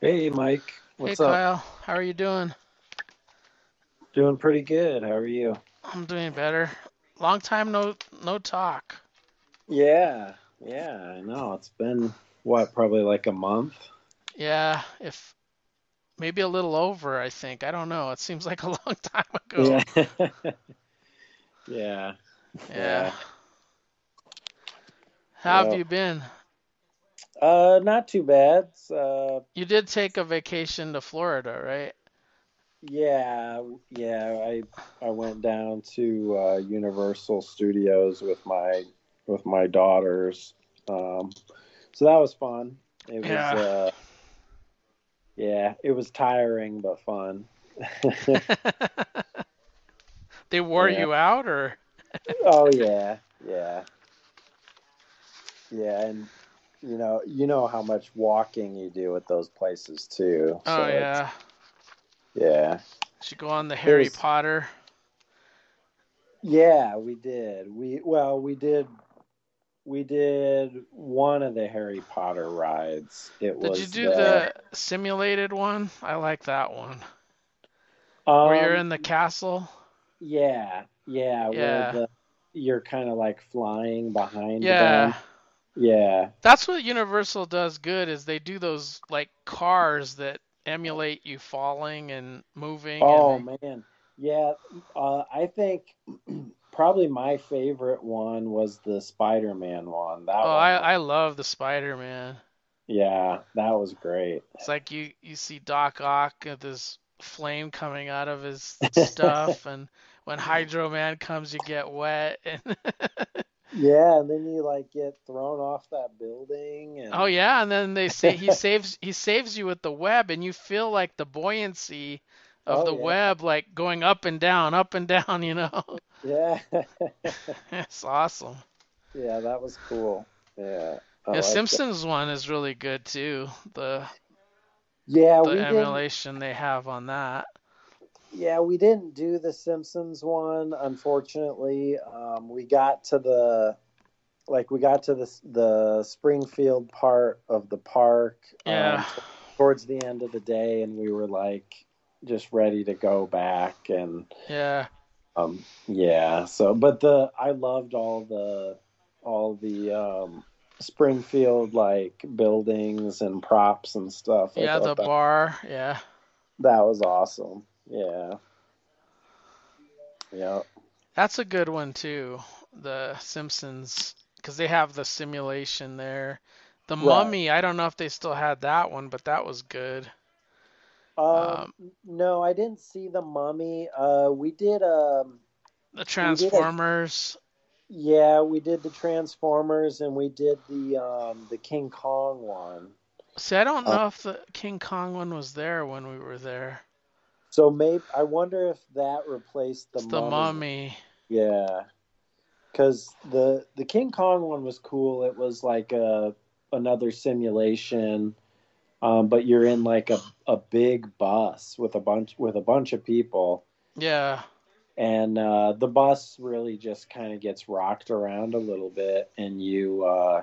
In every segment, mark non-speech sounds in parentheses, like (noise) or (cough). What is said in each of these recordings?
Hey, Mike. Hey up? Kyle, how are you doing? Doing pretty good. How are you? I'm doing better. Long time no no talk. Yeah, yeah, I know. It's been what, probably like a month? Yeah, if maybe a little over, I think. I don't know. It seems like a (laughs) long time ago. (laughs) Yeah, Yeah. yeah. How have you been? Uh, not too bad. Uh, You did take a vacation to Florida, right? yeah, yeah. I I went down to uh, Universal Studios with my with my daughters. Um, so that was fun. It was Yeah. uh, yeah, it was tiring but fun. (laughs) They wore Yeah. you out or? Oh yeah, yeah, yeah, and you know, you know how much walking you do at those places too. Oh So it's yeah. yeah, Should go on the Harry was Potter. yeah, we did. We well, we did we did one of the Harry Potter rides. It Did you do the the simulated one? I like that one. Where you're um in the castle? yeah, yeah, where Yeah. the you're kind of like flying behind them. Yeah. That's what Universal does good is they do those like cars that emulate you falling and moving and Oh they man, yeah. Uh, I think (clears throat) probably my favorite one was the Spider-Man one. That Oh, I I love the Spider-Man. yeah, that was great. It's like you you see Doc Ock with this flame coming out of his (laughs) stuff and when Hydro Man comes you get wet and (laughs) Yeah, and then you like get thrown off that building, Oh yeah, and then they say he (laughs) saves he saves you with the web and you feel like the buoyancy of oh the yeah, web like going up and down, up and down, (laughs) you know. yeah, (laughs) It's awesome. yeah, that was cool. Yeah, oh, I The like that. Simpsons one is really good too. The Yeah, the we didn't. emulation they have on that. Yeah, we didn't do the Simpsons one, unfortunately. Um, we got to the like we got to the the Springfield part of the park um, Yeah. t- towards the end of the day, and we were like just ready to go back, and Yeah. um, yeah. So, but the I loved all the all the um, Springfield like buildings and props and stuff. Yeah, the that bar. Yeah. that was awesome. Yeah, yeah. That's a good one too. The Simpsons because they have the simulation there. The Right. Mummy, I don't know if they still had that one, but that was good. Um, Um, no, I didn't see the mummy. Uh, we did um, the we did a Transformers. yeah, we did the Transformers and we did the um the King Kong one. See, I don't Uh, know if the King Kong one was there when we were there. So maybe I wonder if that replaced the It's the mummy. Mummy. Yeah, because the the King Kong one was cool. It was like a another simulation, um, but you're in like a a big bus with a bunch with a bunch of people. Yeah. and uh, the bus really just kind of gets rocked around a little bit, and you uh,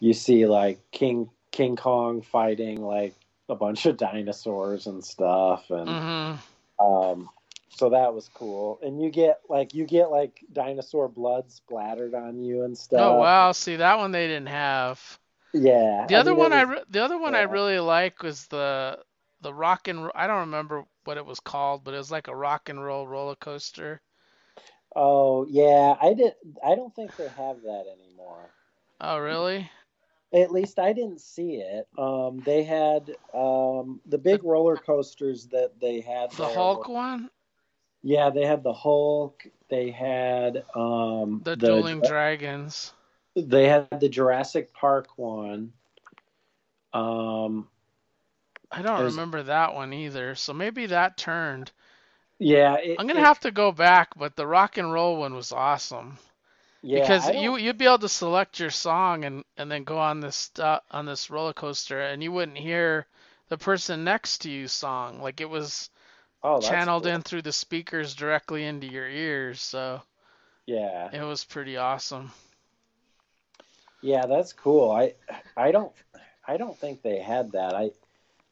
you see like King King Kong fighting like a bunch of dinosaurs and stuff, and hmm um, so that was cool. And you get like you get like dinosaur blood splattered on you and stuff. Oh wow, see that one they didn't have. Yeah, The I other mean one I re the other one I really like was the the rock and I don't remember what it was called, but it was like a rock and roll roller coaster. Oh yeah, I did. I don't think they have that anymore. Oh really? At least I didn't see it. Um, they had um, the big roller coasters that they had the were Hulk one? yeah, they had the Hulk, they had um, The the Dueling Dragons. they had the Jurassic Park one. Um, I don't remember that one either. So maybe that turned. yeah, it, I'm gonna it have to go back, but the rock and roll one was awesome yeah, because you you'd be able to select your song and and then go on this stu on this roller coaster and you wouldn't hear the person next to you song. Like it was oh channeled cool. in through the speakers directly into your ears, so Yeah. it was pretty awesome. Yeah, that's cool. I I don't I don't think they had that. I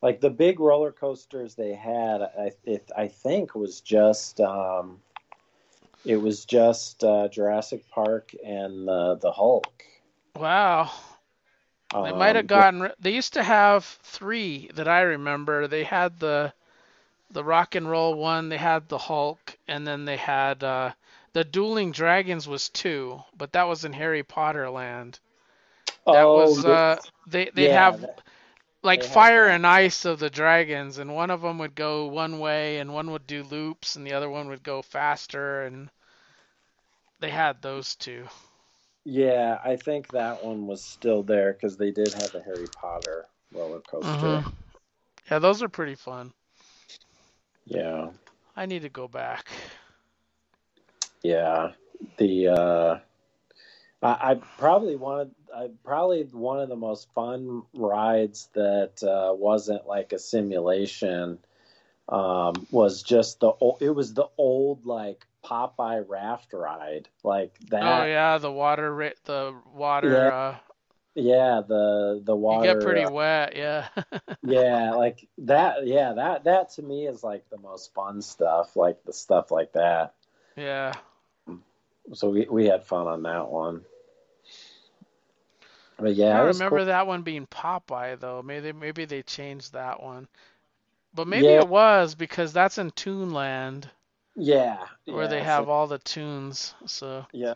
like the big roller coasters they had. I it, I think was just um, it was just uh, Jurassic Park and the the Hulk. Wow. They might have Um, gotten. They used to have three that I remember. They had the the rock and roll one. They had the Hulk, and then they had uh, the Dueling Dragons was two, but that was in Harry Potter land. That oh, was uh, they they yeah, have that- like they fire that. and ice of the dragons, and one of them would go one way, and one would do loops, and the other one would go faster, and they had those two. yeah. I think that one was still there because they did have a Harry Potter roller coaster. Mhm. Yeah, those are pretty fun. Yeah, I need to go back. yeah. The uh, I, I probably one I probably one of the most fun rides that uh, wasn't like a simulation um, was just the o- it was the old like Popeye raft ride like that. Oh yeah, the water the water Yeah, uh Yeah, the the water. you get pretty uh, wet, yeah. (laughs) yeah, like that. Yeah, that that to me is like the most fun stuff. Like the stuff like that. yeah. So we we had fun on that one. But yeah, I remember cool. that one being Popeye though. Maybe maybe they changed that one. But maybe Yeah, it was because that's in Toonland yeah, where they have So all the tunes. So yeah,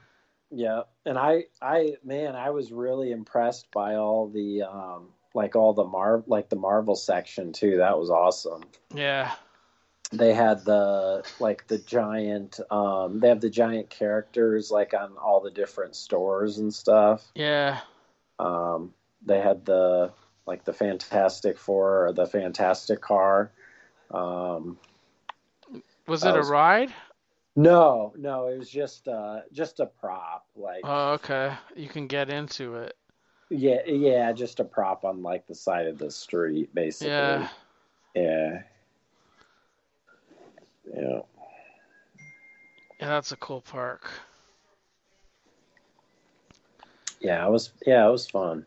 yeah. And I I man, I was really impressed by all the um like all the Mar like the Marvel section too. That was awesome. yeah. they had the like the giant um they have the giant characters like on all the different stores and stuff Yeah. um they had the like the fantastic four or the fantastic car Was it a ride? no no it was just uh just a prop like Oh, okay. You can get into it. yeah yeah just a prop on like the side of the street basically Yeah. yeah yeah Yeah, that's a cool park. yeah it was yeah it was fun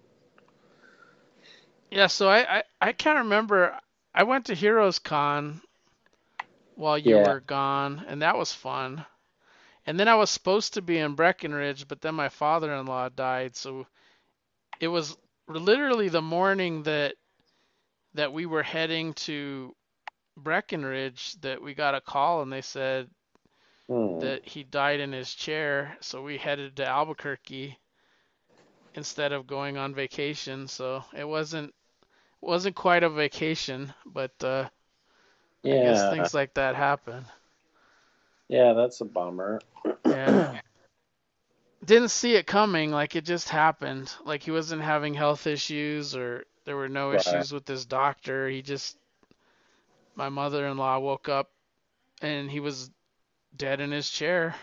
Yeah, so I, I, I can't remember. I went to Heroes Con while you yeah were gone, and that was fun. And then I was supposed to be in Breckenridge, but then my father-in-law died, so it was literally the morning that that we were heading to Breckenridge that we got a call and they said Hmm. that he died in his chair, so we headed to Albuquerque instead of going on vacation. So it wasn't wasn't quite a vacation, but uh, I guess yeah things like that happen. Yeah, that's a bummer. Yeah. Didn't see it coming, like it just happened. Like he wasn't having health issues or there were no Right. issues with his doctor. He just my mother-in-law woke up and he was dead in his chair.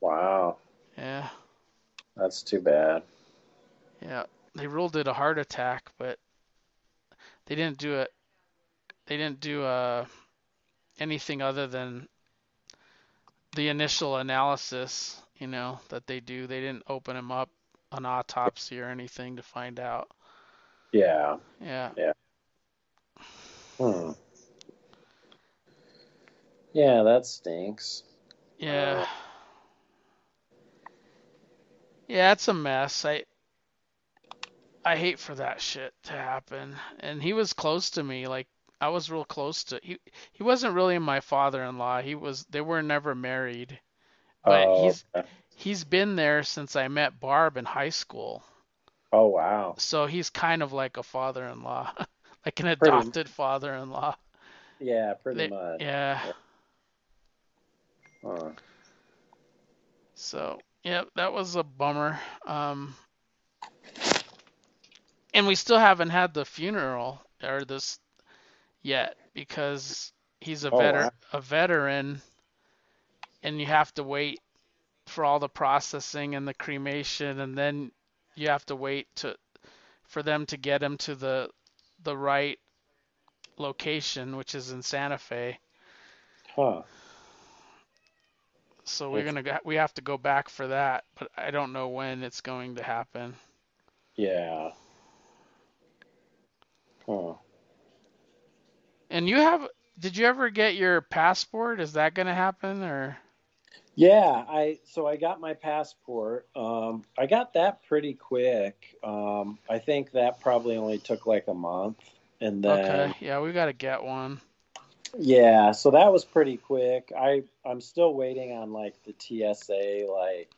Wow, Yeah. that's too bad. Yeah. They ruled it a heart attack, but they didn't do it. They didn't do uh anything other than the initial analysis, you know, that they do. They didn't open him up an autopsy or anything to find out. Yeah. Yeah. Hmm. Yeah, that stinks. Yeah. Yeah, it's a mess. I I hate for that shit to happen. And he was close to me, like I was real close to he he wasn't really my father-in-law. He was they were never married. But Oh, he's okay. he's been there since I met Barb in high school. oh wow. So he's kind of like a father-in-law, (laughs) like an Pretty, adopted father-in-law. yeah, pretty They, much. yeah. Huh. So, yeah, that was a bummer. Um, and we still haven't had the funeral or this yet because he's a Oh veter wow. a veteran and you have to wait for all the processing and the cremation and then you have to wait to for them to get him to the the right location which is in Santa Fe. Huh. So we're gonna we have to go back for that, but I don't know when it's going to happen. yeah. Huh. And you have, did you ever get your passport? Is that going to happen or? Yeah, I so I got my passport. Um, I got that pretty quick. Um, I think that probably only took like a month, and then Okay, yeah, we got to get one. yeah, so that was pretty quick. I I'm still waiting on like the TSA, like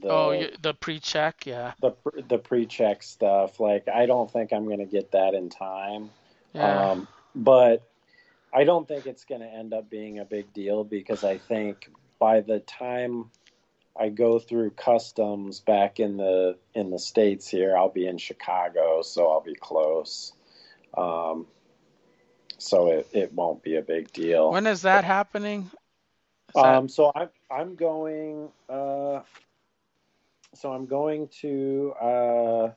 the Oh, the pre-check, yeah. the the pre-check stuff. Like I don't think I'm gonna get that in time. Yeah. Um, but I don't think it's going to end up being a big deal because I think by the time I go through customs back in the in the states here, I'll be in Chicago, so I'll be close. Um, so it, it won't be a big deal. when is that happening? Is that- Um, so I'm I'm going. Uh, so I'm going to. Uh,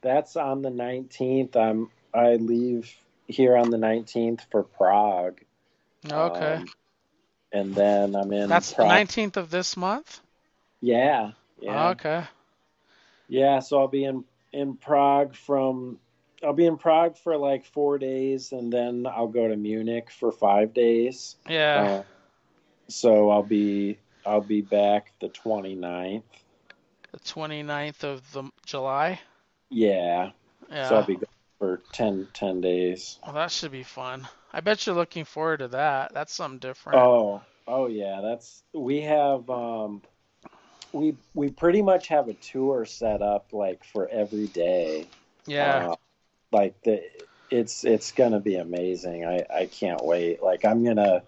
that's on the 19th. I'm I leave here on the 19th for Prague. okay. Um, and then I'm in. That's the 19th of this month? Yeah, yeah, Okay. yeah. So I'll be in in Prague from. I'll be in Prague for like four days, and then I'll go to Munich for five days. Yeah. Uh, so I'll be I'll be back the 29th. the 29th of the July. Yeah. Yeah. So I'll be for 10, 10 days. Well, that should be fun. I bet you're looking forward to that. That's something different. Oh, oh yeah. That's we have um we we pretty much have a tour set up like for every day. yeah. Uh, like the it's it's gonna be amazing. I I can't wait. Like I'm gonna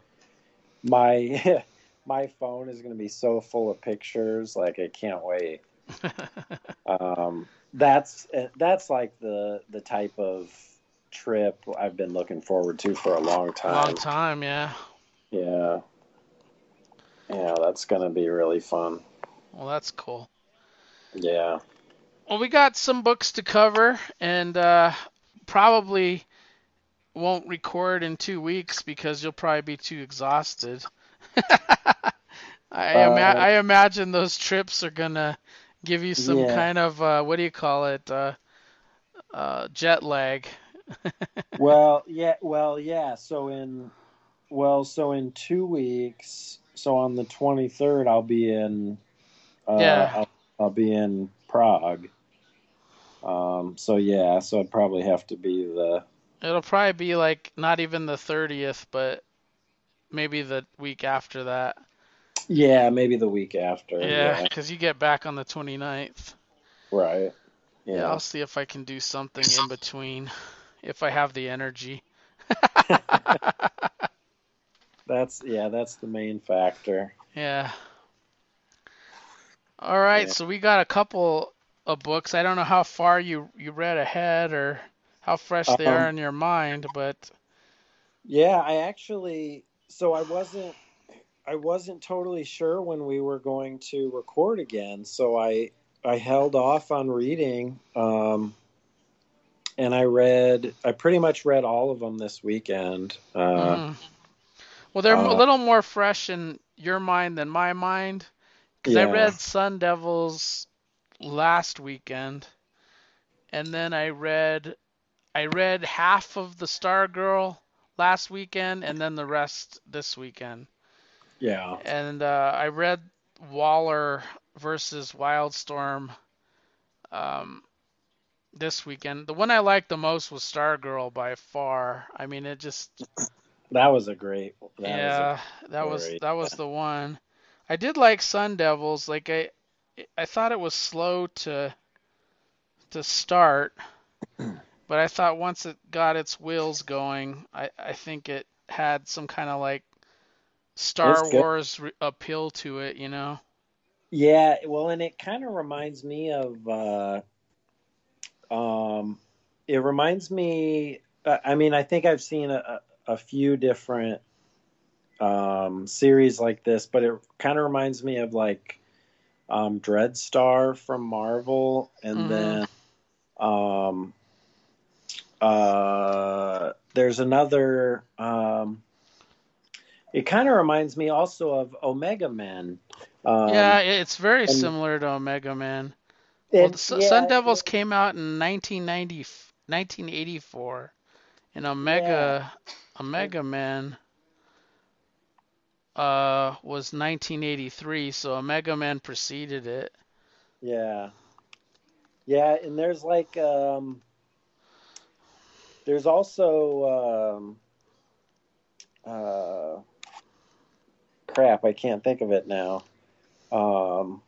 my (laughs) my phone is gonna be so full of pictures. Like I can't wait. (laughs) um, that's that's like the the type of trip I've been looking forward to for a long time. Long time, yeah. Yeah, yeah, that's gonna be really fun. Well, that's cool. Yeah, Well, we got some books to cover, and uh, probably won't record in two weeks because you'll probably be too exhausted. (laughs) I, ima- Uh, I imagine those trips are gonna give you some Yeah. kind of uh, what do you call it? Uh, uh, jet lag. (laughs) well, yeah, well, yeah. So in well, so in two weeks, so on the twenty third, I'll be in. Uh, Yeah. I'll, I'll be in Prague. Um. So yeah. So I'd probably have to be the. It'll probably be like not even the 30th, but maybe the week after that. Yeah, maybe the week after. Yeah, because you get back on the 29th. Right. Yeah. Yeah. I'll see if I can do something in between, (laughs) if I have the energy. (laughs) That's yeah. That's the main factor. Yeah. All right, Yeah. so we got a couple of books. I don't know how far you you read ahead or how fresh they are Um, in your mind, but Yeah, I actually so I wasn't I wasn't totally sure when we were going to record again, so I I held off on reading um and I read I pretty much read all of them this weekend. Uh mhm. well, they're a uh, little more fresh in your mind than my mind because I read Sun Devils last weekend, and then I read I read half of the Stargirl last weekend, and then the rest this weekend. Yeah. and uh, I read Waller versus Wildstorm um, this weekend. The one I liked the most was Stargirl by far. I mean, it just That was a great that yeah, that was that was the one. I did like Sun Devils. Like I I thought it was slow to to start, but I thought once it got its wheels going, I I think it had some kind of like Star Wars re- appeal to it, you know. Yeah, well, and it kind of reminds me of, uh, um, it reminds me. uh, I mean, I think I've seen a, a few different um, series like this, but it kind of reminds me of like um, Dreadstar from Marvel, and Mhm. then um, uh, there's another. Um, it kind of reminds me also of Omega Man. Um, yeah, it's very similar to Omega Man. Well, and- the Su- yeah, Sun Devils came out in 1990, 1984, and Omega Omega Man uh was 1983, so Omega Man preceded it. Yeah. Yeah, and there's like um there's also um uh crap, I can't think of it now. Um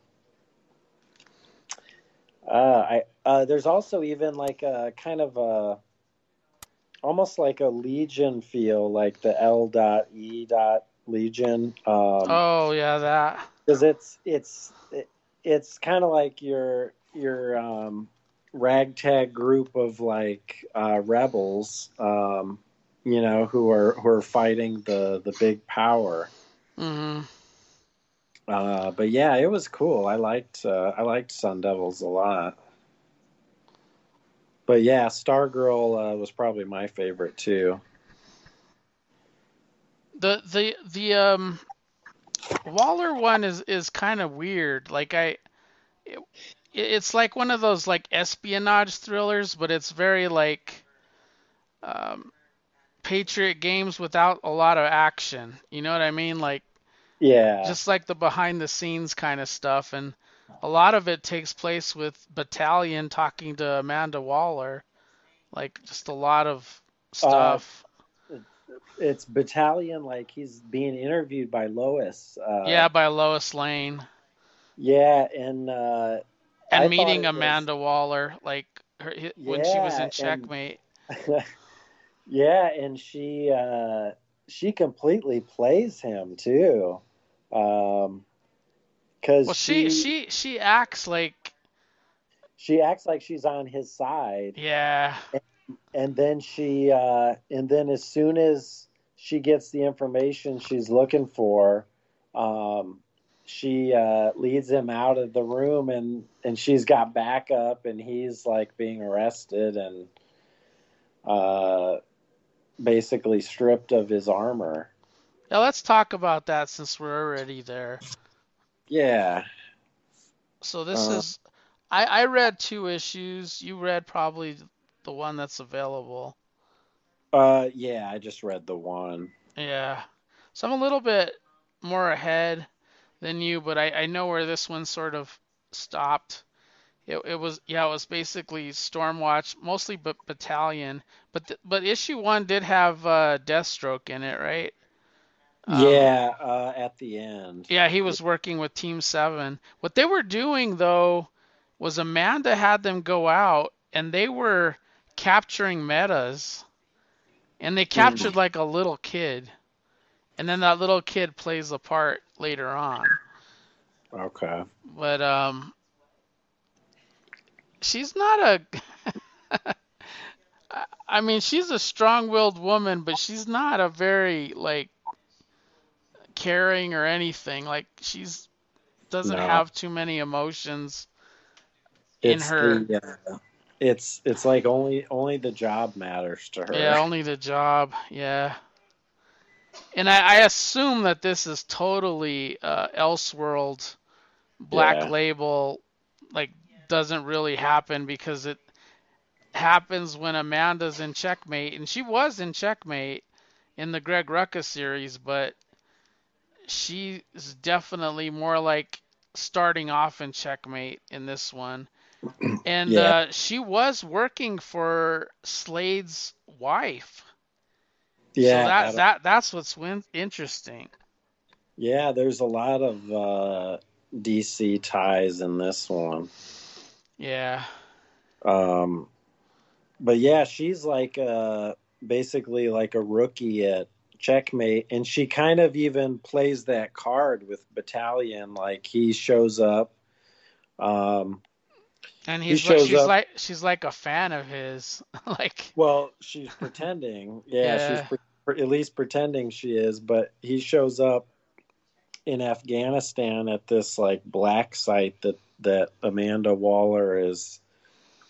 uh I uh there's also even like a kind of a almost like a legion feel like the L dot E dot legion um Oh yeah, that. because it's it's it, it's kind of like your your um, ragtag group of like uh, rebels, um, you know, who are who are fighting the the big power. Hmm Uh, but yeah, it was cool. I liked uh, I liked Sun Devils a lot. But yeah, Stargirl uh, was probably my favorite too. The the the um Waller one is is kind of weird. Like I it, it's like one of those like espionage thrillers, but it's very like um Patriot games without a lot of action. You know what I mean? Like Yeah, just like the behind the scenes kind of stuff and a lot of it takes place with Battalion talking to Amanda Waller. Like just a lot of stuff. it's Battalion. Like he's being interviewed by Lois. Uh, yeah, by Lois Lane. yeah, and uh, and I meeting it was- Amanda Waller, like her, hi- when she was Yeah, in and- Checkmate. (laughs) yeah, and she uh, she completely plays him too, Um 'cause Well, she she she acts like she acts like she's on his side, yeah, and then she uh, and then as soon as she gets the information she's looking for, um, she uh, leads him out of the room, and and she's got backup, and he's like being arrested and uh, basically stripped of his armor. Now let's talk about that since we're already there. Yeah, So this Uh. is I I read two issues. You read probably the one that's available. uh, yeah. I just read the one. Yeah. So I'm a little bit more ahead than you, but I, I know where this one sort of stopped. It, it was yeah, it was basically Stormwatch, mostly but Battalion, but th- but issue one did have uh, Deathstroke in it, right? Um, yeah, uh, at the end. Yeah, he was working with Team Seven. What they were doing though was Amanda had them go out and they were capturing metas, and they captured like a little kid, and then that little kid plays a part later on. Okay. But um, she's not a. (laughs) I mean, she's a strong-willed woman, but she's not a very like caring or anything. Like she's doesn't No. have too many emotions. In It's her- the, uh, it's it's like only only the job matters to her. Yeah, only the job. Yeah. And I, I assume that this is totally uh, Elseworld Black Yeah. Label, like doesn't really happen because it happens when Amanda's in Checkmate, and she was in Checkmate in the Greg Rucka series, but she is definitely more like starting off in Checkmate in this one. (clears throat) And Yeah. uh, she was working for Slade's wife. yeah, so that, that- that that's what's win- interesting. yeah. There's a lot of uh, DC ties in this one. Yeah. Um, but yeah, she's like uh, basically like a rookie at checkmate, and she kind of even plays that card with Battalion. Like he shows up. Um, And He he's like, shows she's up- like she's like a fan of his. (laughs) like well, she's pretending. Yeah, Yeah. she's pre- at least pretending she is. But he shows up in Afghanistan at this like black site that that Amanda Waller is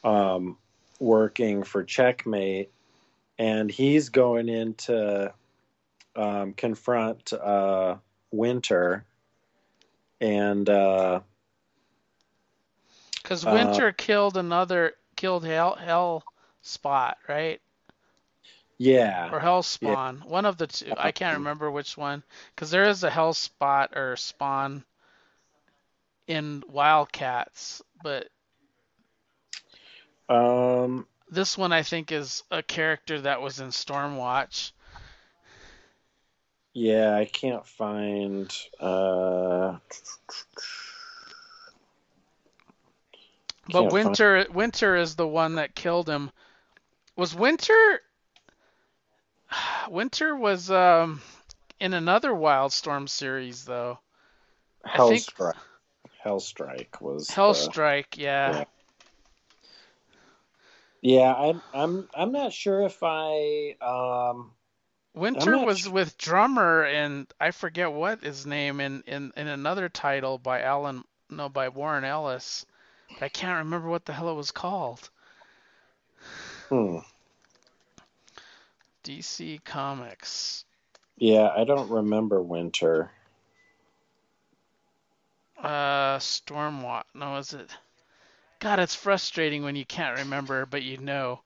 um, working for Checkmate, and he's going in to um, confront uh, Winter, and uh, cuz Uh, Winter killed another killed Hell Hell Spot, right? Yeah. or Hellspawn. One of the two. I can't remember which one because there is a Hell Spot or Spawn in Wildcats, but Um. this one I think is a character that was in Stormwatch. Yeah, I can't find. Uh. But can't find- Winter Winter is the one that killed him. Was Winter (sighs) Winter was um in another Wildstorm series though. Think- Hellstrike. Hellstrike was. the- Hellstrike, yeah. yeah. Yeah, I'm. I'm. I'm not sure if I. Um. Winter was su- with drummer and I forget what his name in, in, in another title by Alan no by Warren Ellis. I can't remember what the hell it was called. Hmm. DC Comics. Yeah, I don't remember Winter. Uh Stormwatch. No, is it? God, it's frustrating when you can't remember but you know.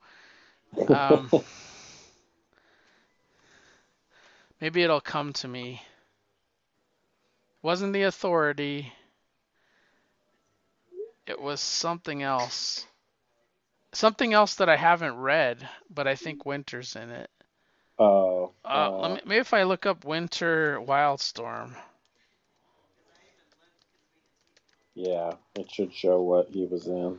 Um, (laughs) maybe it'll come to me. Wasn't the authority. It was something else. Something else that I haven't read, but I think Winter's in it. Oh. Uh, let me, maybe if I look up Winter Wildstorm. Yeah, it should show what he was in.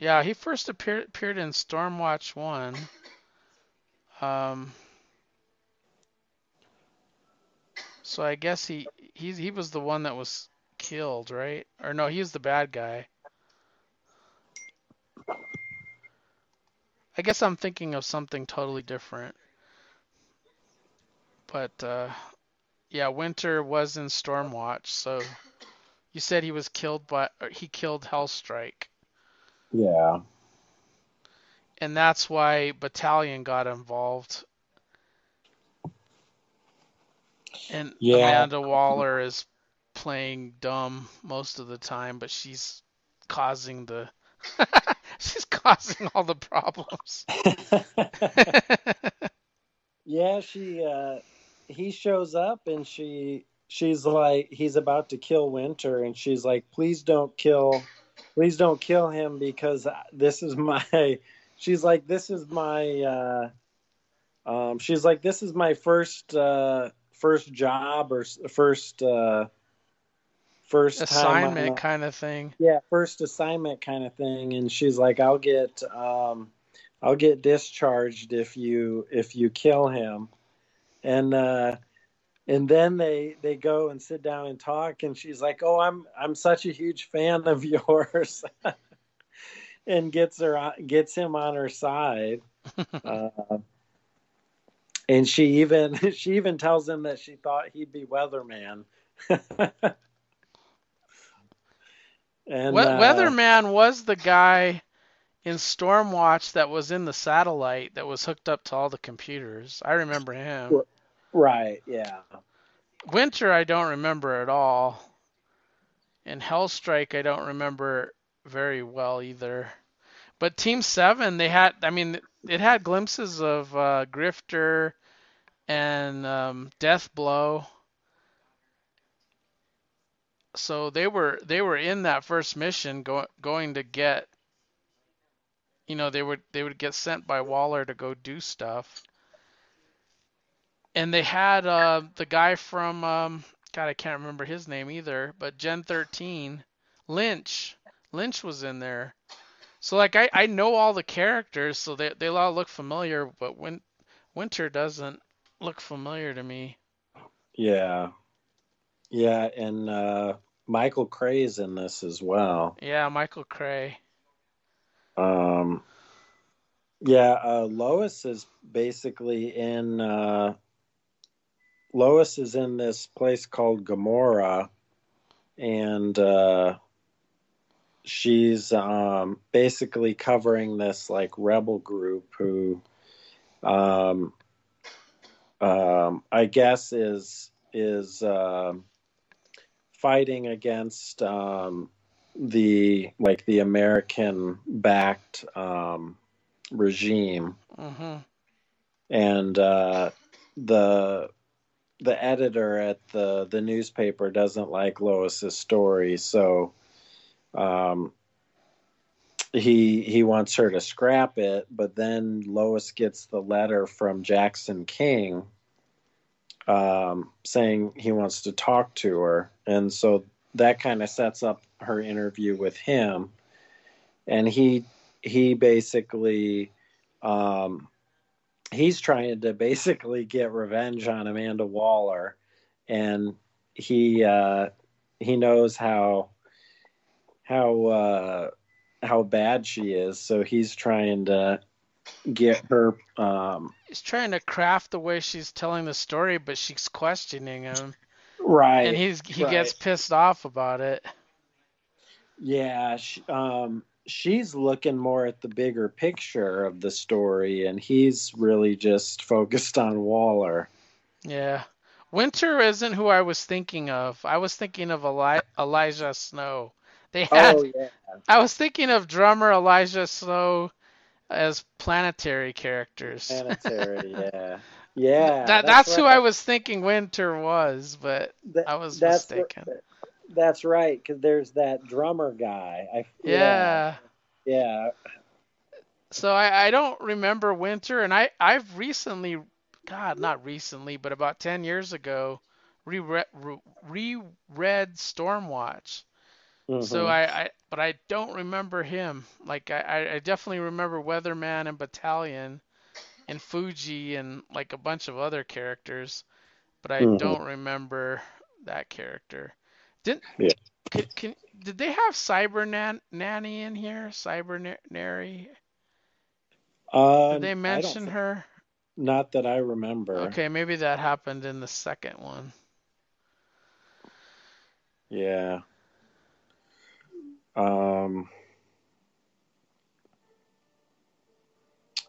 Yeah, he first appeared appeared in Stormwatch One. Um, so I guess he he he was the one that was killed, right? Or no, he was the bad guy. I guess I'm thinking of something totally different. But uh, yeah, Winter was in Stormwatch, so you said he was killed by he killed Hellstrike. Yeah. and that's why Battalion got involved. And Yeah. Amanda Waller is playing dumb most of the time, but she's causing the (laughs) she's causing all the problems. (laughs) yeah, she uh he shows up and she she's like he's about to kill Winter and she's like please don't kill please don't kill him because this is my (laughs) she's like this is my uh um she's like this is my first uh first job or first uh first Assignment kind of thing. yeah first assignment kind of thing and she's like i'll get um i'll get discharged if you if you kill him and uh and then they they go and sit down and talk and she's like oh i'm i'm such a huge fan of (laughs) yours and gets her gets him on her side (laughs) uh, and she even (laughs) she even tells him that she thought he'd be weatherman and We- uh, Weatherman was the guy in Stormwatch that was in the satellite that was hooked up to all the computers. I remember him. Right, yeah. Winter, I don't remember at all. And Hellstrike, I don't remember very well either. But Team Seven, they had, I mean, it had glimpses of uh, Grifter and um, Deathblow. So they were they were in that first mission go, going to get, you know, they would they would get sent by Waller to go do stuff and they had uh, the guy from um, God, I can't remember his name either, but Gen 13, Lynch. Lynch was in there. So like I, I know all the characters, so they they all look familiar, but Win- Winter doesn't look familiar to me. Yeah. Yeah, and uh Michael Cray's in this as well. Yeah, Michael Cray. Um yeah, uh Lois is basically in uh Lois is in this place called Gamorra and uh she's um basically covering this like rebel group who um um I guess is is um fighting against um the like the American backed um, regime, hmm and uh, the the editor at the the newspaper doesn't like Lois's story, so um, he he wants her to scrap it. But then Lois gets the letter from Jackson King um, saying he wants to talk to her, and so that kind of sets up her interview with him, and he he basically. Um, he's trying to basically get revenge on Amanda Waller, and he uh, he knows how how uh, how bad she is, so he's trying to get her. Um, He's trying to craft the way she's telling the story, but she's questioning him, right, and he's he right. gets pissed off about it. yeah. She, um, she's looking more at the bigger picture of the story, and he's really just focused on Waller. Yeah. Winter isn't who I was thinking of. I was thinking of Eli- Elijah Snow. They oh, had Oh yeah, I was thinking of drummer Elijah Snow as planetary characters. planetary. (laughs) yeah, yeah. that that's who right. I was thinking Winter was, but Th- I was that's mistaken. That's right, because there's that drummer guy. I, yeah. yeah, So I, I don't remember Winter, and I I've recently, God, not recently, but about ten years ago, reread re- reread Stormwatch. Mhm. So I, I but I don't remember him. Like I, I- definitely remember Weatherman and Battalion and Fuji and like a bunch of other characters, but I Mhm. don't remember that character. Didn't Yeah. can, can did they have Cyber Nan, Nanny in here? Cyber Na- Nary? Uh, Did they mention her? Not that I remember. Okay, maybe that happened in the second one. Yeah. Um.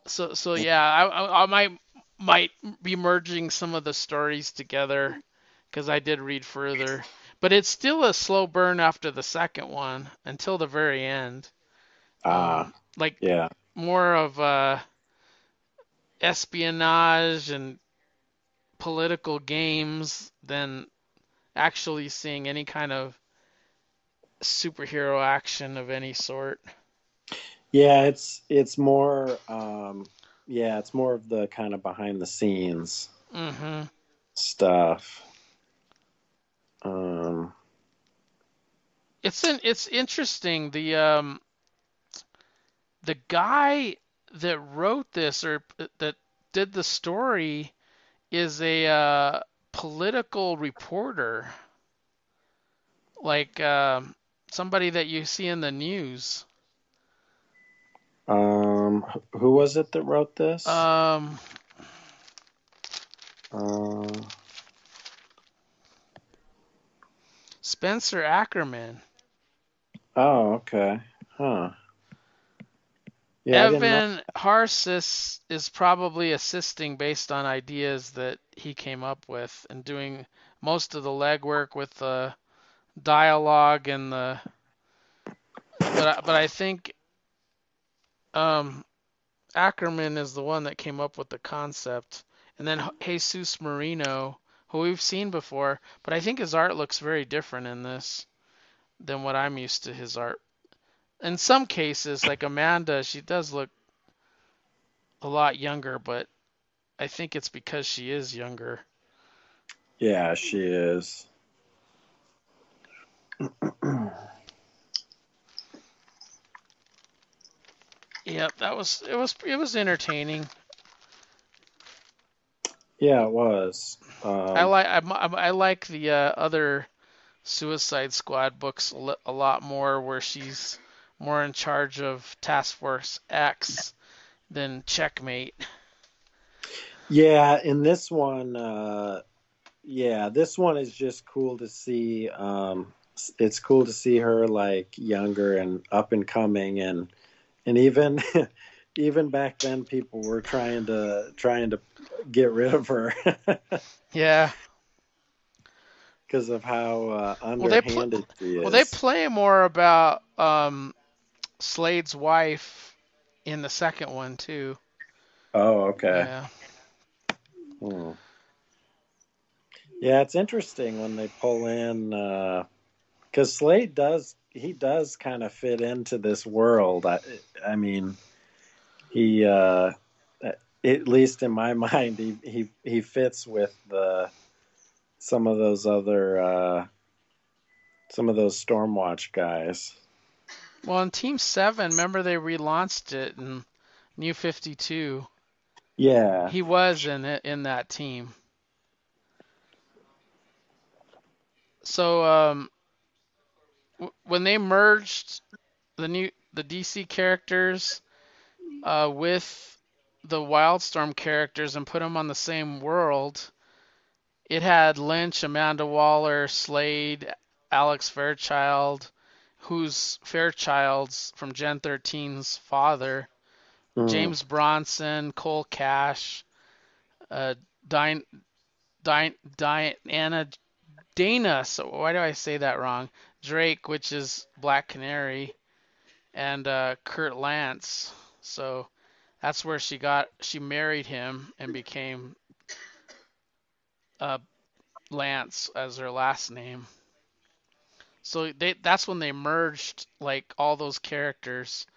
So so yeah, I I, I might might be merging some of the stories together because I did read further, but it's still a slow burn after the second one until the very end. Ah. Um, like yeah. more of uh, espionage and political games than actually seeing any kind of superhero action of any sort. Yeah. It's it's more. Um. Yeah. It's more of the kind of behind the scenes hmm stuff. Um. It's an it's interesting. The um the guy that wrote this or that did the story is a uh, political reporter, like um, somebody that you see in the news. Um. Who was it that wrote this? Um, Uh, Spencer Ackerman. oh. Okay. Huh. Yeah. I didn't know- Evan Narcisse is probably assisting based on ideas that he came up with and doing most of the legwork with the dialogue and the. But I, but I think um, Ackerman is the one that came up with the concept, and then Jesus Merino, who we've seen before, but I think his art looks very different in this than what I'm used to his art in some cases, like Amanda, she does look a lot younger, but I think it's because she is younger. Yeah, she is. Yep, that was it was it was entertaining. Yeah, it was. Um, I like I, I like the uh, other Suicide Squad books a lot more, where she's more in charge of Task Force X than Checkmate. Yeah, in this one, uh, yeah, this one is just cool to see. Um, it's cool to see her like younger and up and coming, and and even (laughs) even back then, people were trying to trying to get rid of her. (laughs) Yeah. because of how uh, underhanded well, he is. Well, they play more about um, Slade's wife in the second one too. Oh, okay. Yeah. Hmm. Yeah, it's interesting when they pull in because uh, Slade does he does kind of fit into this world. I, I mean, he uh, at least in my (laughs) mind he he he fits with the some of those other uh, some of those Stormwatch guys. Well, in Team Seven, remember they relaunched it in New Fifty Two. Yeah, he was in it in that team. So um, w- when they merged the new the DC characters uh, with the Wildstorm characters and put them on the same world, it had Lynch, Amanda Waller, Slade, Alex Fairchild, who's Fairchild's from Gen 13's father, mm. James Bronson, Cole Cash, uh, Dine, Dine, Diana, Dana. So why do I say that wrong? Drake, which is Black Canary, and uh, Kurt Lance. So that's where she got. She married him and became uh, Lance as her last name. So they that's when they merged like all those characters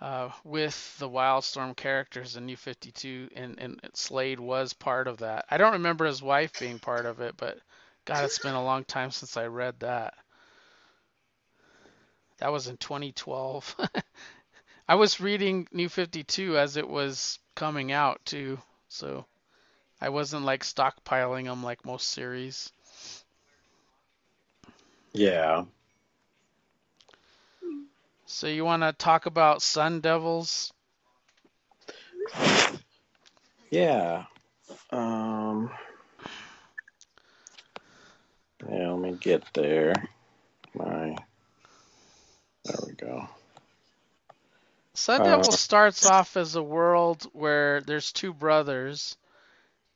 uh, with the Wildstorm characters in New 52, and, and Slade was part of that. I don't remember his wife being part of it, but God, it's been a long time since I read that. That was in 2012. (laughs) I was reading New 52 as it was coming out too, so I wasn't like stockpiling them like most series. Yeah. So you want to talk about Sun Devils? Yeah. Um. Yeah, let me get there. My. There we go. Sun Devil uh, starts off as a world where there's two brothers,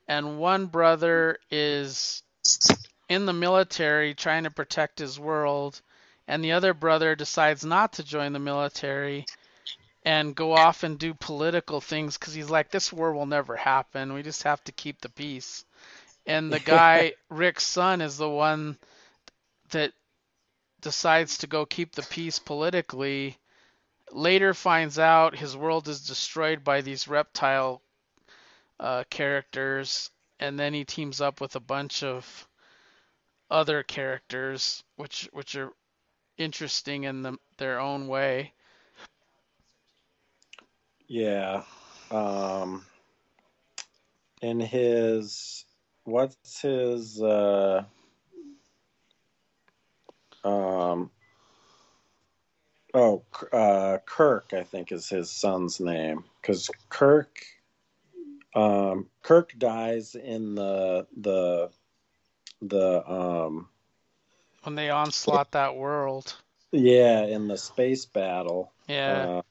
and one brother is in the military trying to protect his world, and the other brother decides not to join the military and go off and do political things because he's like, this war will never happen. We just have to keep the peace. And the (laughs) guy, Rick's son, is the one that decides to go keep the peace politically later finds out his world is destroyed by these reptile uh, characters, and then he teams up with a bunch of other characters, which which are interesting in the, their own way. Yeah. Um, in his, what's his, uh, um, Oh, uh, Kirk, I think is his son's name, because Kirk, um, Kirk dies in the the the um when they onslaught that world. Yeah, in the space battle. Yeah. Uh,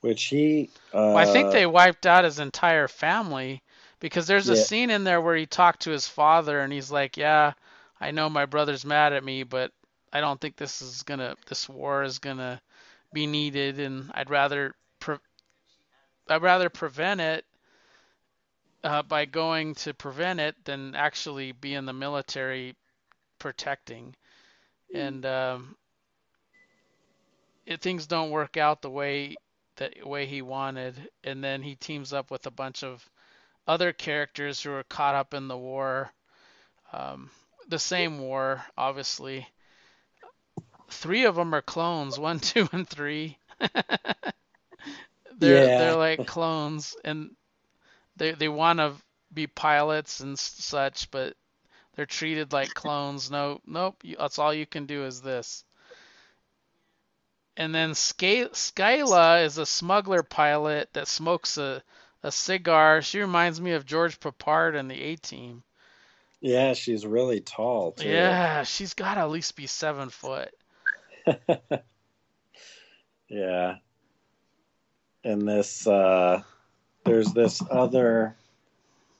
which he. Uh, well, I think they wiped out his entire family because there's a yeah. scene in there where he talked to his father and he's like, "Yeah, I know my brother's mad at me, but I don't think this is gonna this war is gonna be needed, and I'd rather pre- I'd rather prevent it uh, by going to prevent it than actually be in the military protecting. And um, it, things don't work out the way that way he wanted, and then he teams up with a bunch of other characters who are caught up in the war, um, the same war, obviously three of them are clones (laughs) one two and three (laughs) they're yeah. they're like clones and they they want to be pilots and such but they're treated like clones no nope that's all you can do is this and then Sky- Skyla is a smuggler pilot that smokes a, a cigar. She reminds me of George Peppard in the A Team. Yeah, she's really tall too. Yeah, she's got to at least be seven foot. (laughs) yeah. And this, uh, there's this other,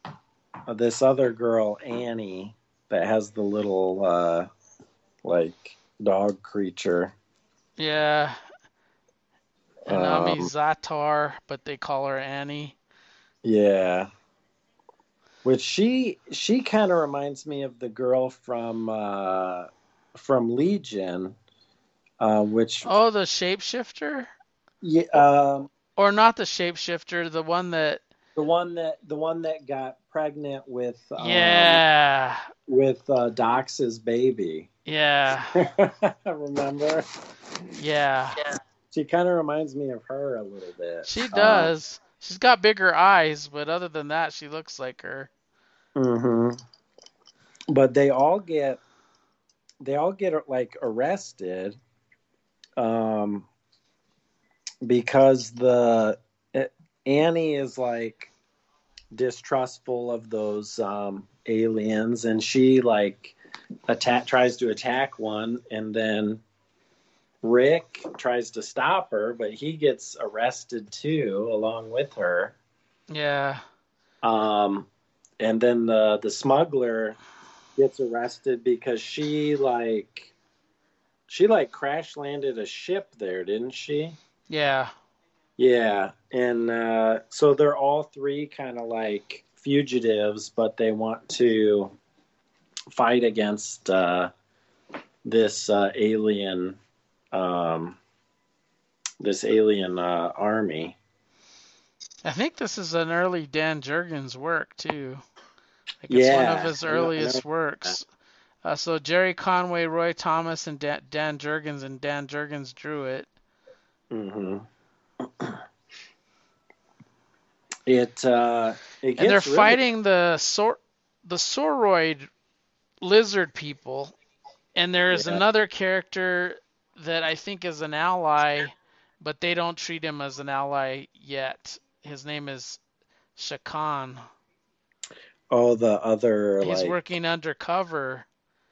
uh, this other girl, Annie, that has the little uh, like dog creature. Yeah. Anami Um, Zatar, but they call her Annie. Yeah. Which she she kind of reminds me of the girl from uh, from Legion, uh, which Oh, the shapeshifter? yeah, um, Or not the shapeshifter, the one that the one that the one that got pregnant with um, Yeah. with uh, Dox's baby. Yeah. (laughs) Remember? Yeah. She kind of reminds me of her a little bit. She Um, does. She's got bigger eyes, but other than that, she looks like her. hmm But they all get they all get like arrested um because the Annie is like distrustful of those um aliens and she like attack tries to attack one and then Rick tries to stop her but he gets arrested too along with her Yeah. um, and then the the smuggler gets arrested because she like she like crash landed a ship there, didn't she? Yeah. Yeah, and uh, so they're all three kind of like fugitives, but they want to fight against uh, this uh, alien, um, this alien uh, army. I think this is an early Dan Jurgens work too. Like it's one of his I know- I earliest works. Uh, so Jerry Conway, Roy Thomas, and Dan, Dan Jurgens, and Dan Jurgens drew it. Mm-hmm. It uh, it gets and they're really- fighting the sor- the Soroid lizard people. And there's Yeah. another character that I think is an ally, but they don't treat him as an ally yet. His name is Shakan. Oh, the other He's like working undercover.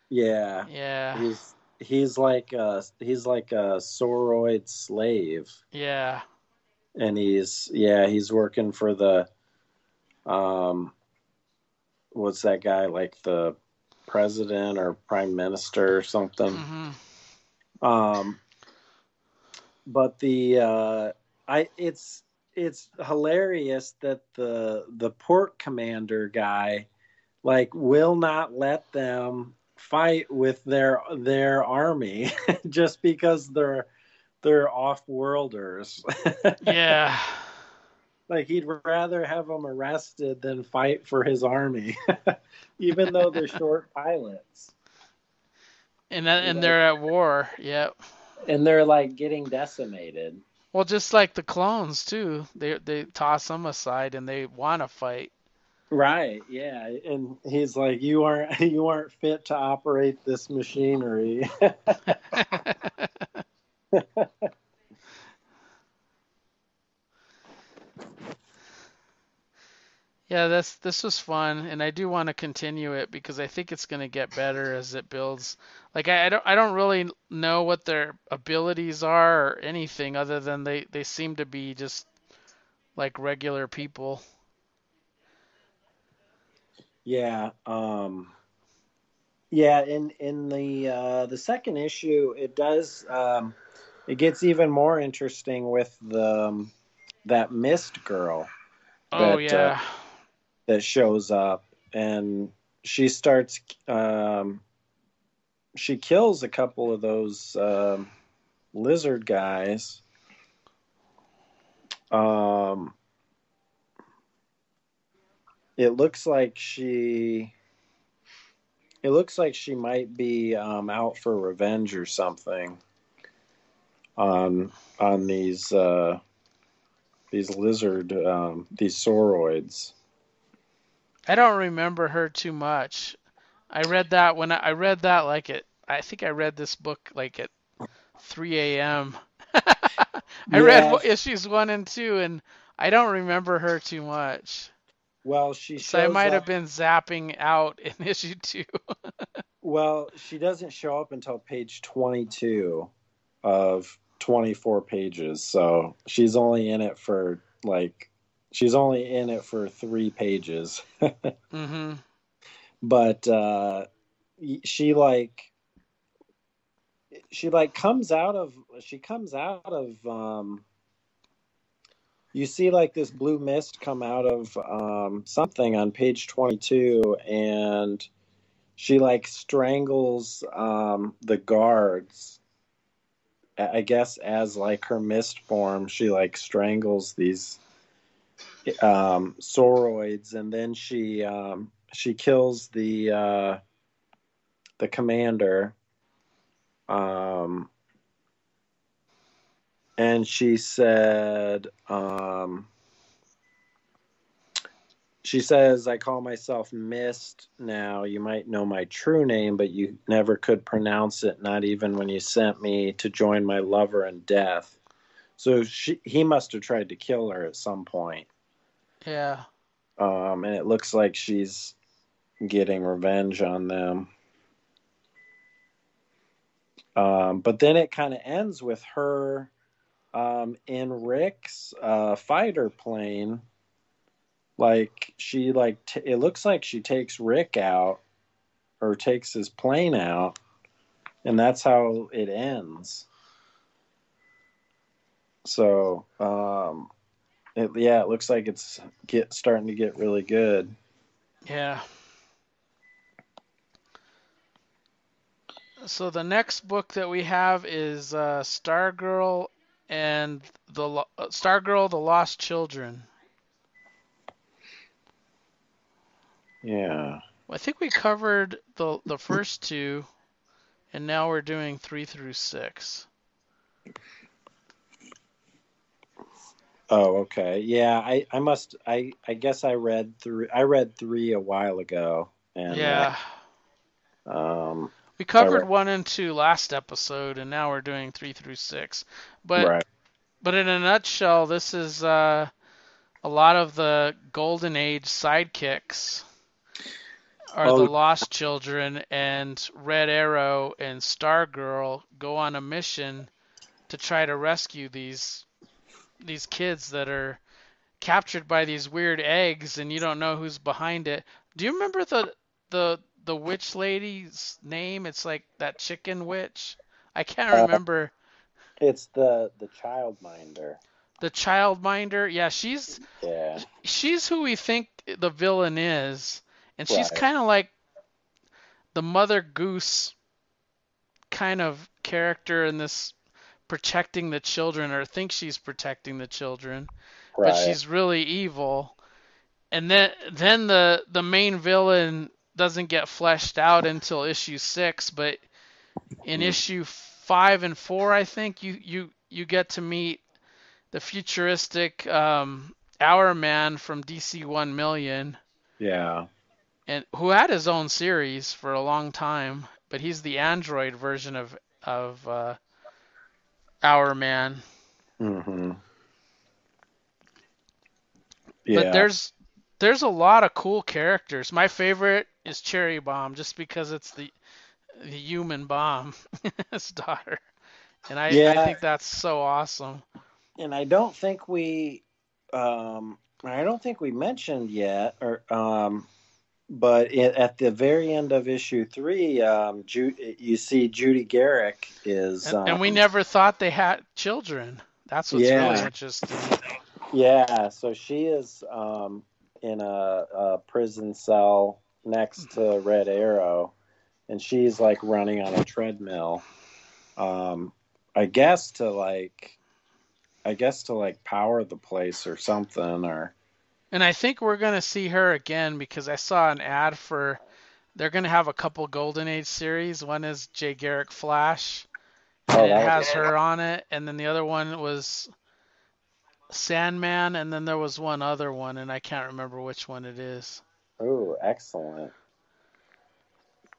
Yeah, Yeah. he's he's like a he's like a soroid slave, Yeah. and he's yeah he's working for the um what's that guy like the president or prime minister or something. hmm Um, but the uh, I it's it's hilarious that the the port commander guy like will not let them fight with their their army (laughs) just because they're they're off-worlders. (laughs) Yeah. like he'd rather have them arrested than fight for his army, (laughs) even though they're short pilots And that, and know. they're at war. Yep. and they're like getting decimated. Well, just like the clones too. They they toss them aside and they want to fight. Right, yeah, and he's like, "You aren't, (laughs) you aren't fit to operate this machinery." (laughs) Yeah, this this was fun, and I do want to continue it because I think it's going to get better as it builds. Like I, I don't I don't really know what their abilities are or anything other than they they seem to be just like regular people. Yeah, um, yeah. In in the uh, the second issue, it does um, it gets even more interesting with the um, that mist girl Oh That, yeah. uh, that shows up, and she starts. Um, she kills a couple of those um, lizard guys. Um, it looks like she. It looks like she might be um, out for revenge or something. On on these uh, these lizard um, these soroids. I don't remember her too much. I read that when I, I read that like it. I think I read this book like at 3 a.m. (laughs) I read issues one and two, and I don't remember her too much. Well, she So I might up- have been zapping out in (laughs) issue two. Well, she doesn't show up until page 22 of 24 pages. So she's only in it for like, she's only in it for three pages. (laughs) hmm but uh, she like she like comes out of she comes out of um you see like this blue mist come out of um something on page 22 and she like strangles um the guards i guess as like her mist form. She like strangles these um soroids and then she um she kills the uh the commander um and she said um she says i call myself mist now. You might know my true name but you never could pronounce it not even when you sent me to join my lover in death. So she he must have tried to kill her at some point. Yeah. um and it looks like she's getting revenge on them. Um but then it kind of ends with her um in rick's uh fighter plane like she like t- it looks like she takes rick out or takes his plane out and that's how it ends so um it, yeah it looks like it's get starting to get really good Yeah. So the next book that we have is uh, Stargirl and the Lo- uh, Stargirl: The Lost Children. yeah I think we covered the the first two, and now we're doing three through six. oh okay yeah i i must i i guess i read through i read three a while ago and yeah, um we covered right. one and two last episode, and now we're doing three through six. But right but in a nutshell, this is uh, a lot of the Golden Age sidekicks are Oh. the Lost Children, and Red Arrow and Stargirl go on a mission to try to rescue these these kids that are captured by these weird eggs, and you don't know who's behind it. Do you remember the the the witch lady's name? It's like that chicken witch. I can't Uh, remember. it's the the childminder The childminder. Yeah, she's yeah she's who we think the villain is, and she's Right. kind of like the Mother Goose kind of character in this protecting the children, or thinks she's protecting the children, right but she's really evil. And then then the the main villain doesn't get fleshed out until issue six, but in Mhm. issue five and four, I think you you you get to meet the futuristic um, Hour Man from DC One Million, yeah and who had his own series for a long time, but he's the android version of of uh, Hour Man. hmm yeah But there's there's a lot of cool characters. My favorite is Cherry Bomb, just because it's the the human bomb, (laughs) his daughter, and I, I think that's so awesome. and I don't think we, um, I don't think we mentioned yet, or um, but it, at the very end of issue three, um, Ju- you see Judy Garrick is, And, um, and we never thought they had children. That's what's Yeah. really interesting. yeah, so she is um, in a, a prison cell next to Red Arrow, and she's like running on a treadmill. Um, I guess to like, I guess to like power the place or something, or And I think we're gonna see her again because I saw an ad for they're gonna have a couple Golden Age series. One is Jay Garrick Flash, Oh, it has her on it, and then the other one was Sandman, and then there was one other one, and I can't remember which one it is. Oh, excellent.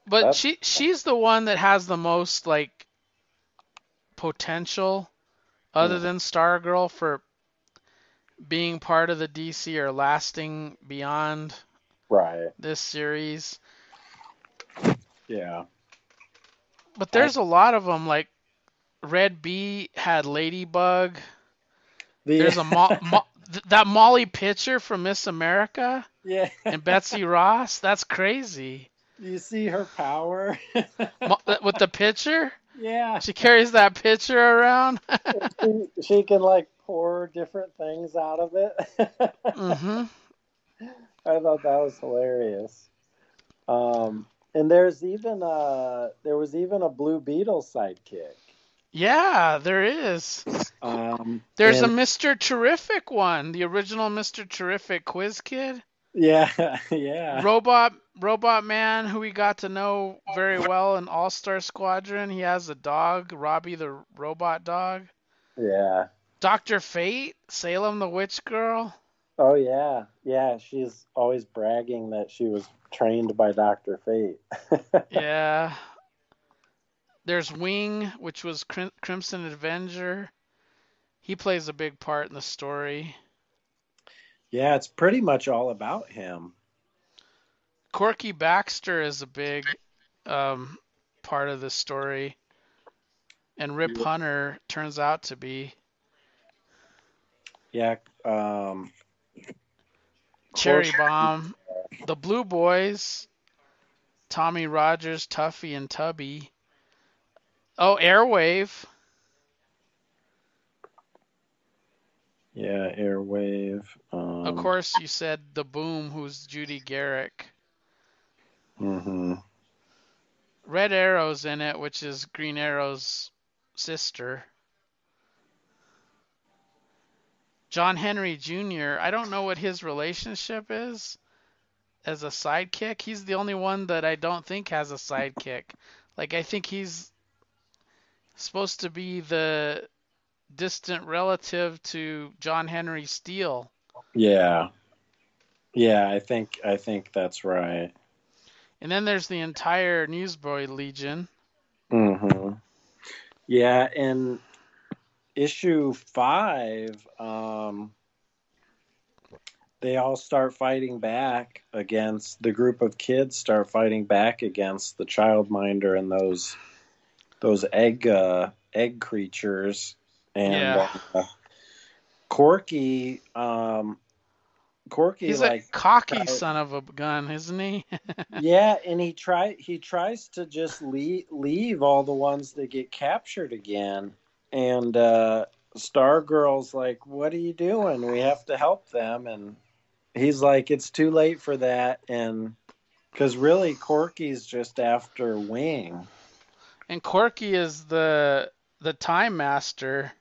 But That's- she she's the one that has the most like potential, other Hmm. than Stargirl, for being part of the DC or lasting beyond Right. this series. Yeah. But there's a lot of them. Like Red Bee had Ladybug. The, There's a Mo- Mo- th- that Molly Pitcher from Miss America yeah. and Betsy Ross. That's crazy. you see her power? With the pitcher, yeah. she carries that pitcher around. She, she can like pour different things out of it. hmm I thought that was hilarious. Um, and there's even a there was even a Blue Beetle sidekick. Yeah, there is. Um, There's a Mr. Terrific one, the original Mr. Terrific quiz kid. yeah, (laughs) yeah, Robot Robot Man, who we got to know very well in All Star Squadron. He has a dog, Robbie the robot dog. yeah. Doctor Fate, Salem the Witch Girl. Oh yeah, yeah. She's always bragging that she was trained by Doctor Fate. (laughs) Yeah. There's Wing, which was Crim- Crimson Avenger. He plays a big part in the story. yeah, it's pretty much all about him. Corky Baxter is a big um, part of the story. And Rip Hunter turns out to be Yeah. Um, Cherry Corky- Bomb, the Blue Boys, Tommy Rogers, Tuffy, and Tubby. Oh, Airwave. yeah, Airwave. Um, Of course, you said the Boom, who's Judy Garrick. hmm Red Arrow's in it, which is Green Arrow's sister. John Henry Jr., I don't know what his relationship is as a sidekick. He's the only one that I don't think has a sidekick. Like, I think he's supposed to be the distant relative to John Henry Steele. Yeah. Yeah, I think I think that's right. And then there's the entire Newsboy Legion. hmm Yeah, in issue five, um, they all start fighting back against the group of kids. Start fighting back against the childminder and those those egg uh, egg creatures. And Yeah. uh, Corky, um, Corky, He's like a cocky son of a gun, isn't he? (laughs) yeah, and he try he tries to just leave, leave all the ones that get captured again, and uh, Stargirl's like, "What are you doing? We have to help them." And he's like, "It's too late for that," and because really, Corky's just after Wing. And Corky is the the Time Master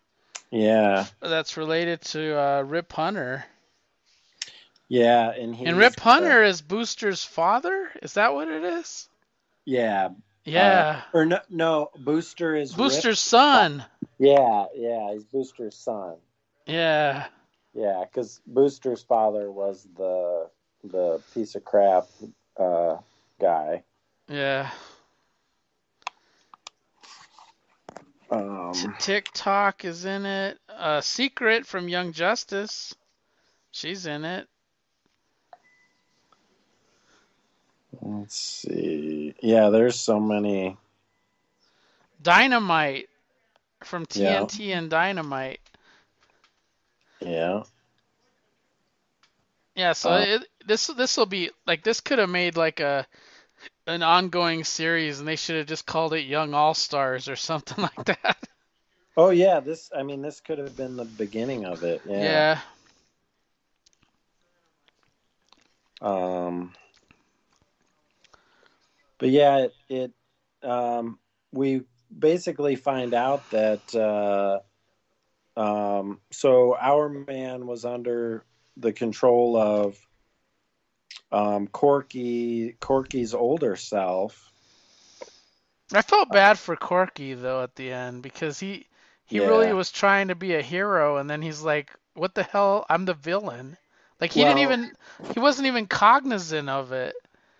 Yeah, that's related to uh, Rip Hunter. yeah, and he And Rip Hunter is Booster's father. Is that what it is? yeah, Yeah, or no, no, Booster is Rip- Booster's son. Yeah, yeah, he's Booster's son. Yeah, Yeah, because Booster's father was the the piece of crap uh, guy. yeah. Um, TikTok is in it. Uh, Secret from Young Justice. She's in it. let's see. Yeah, there's so many. Dynamite from Yeah. TNT and Dynamite. Yeah, Yeah, so Uh, it, this this will be like this could have made like a an ongoing series, and they should have just called it Young All Stars or something (laughs) like that. Oh yeah, this. I mean, this could have been the beginning of it. Yeah. Yeah, Um. But yeah, it. it um, we basically find out that. Uh, um, so Hourman was under the control of um, Corky, Corky's older self. I felt bad for Corky though at the end because he he really was trying to be a hero, and then he's like, "What the hell? I'm the villain." Like he didn't even he wasn't even cognizant of it.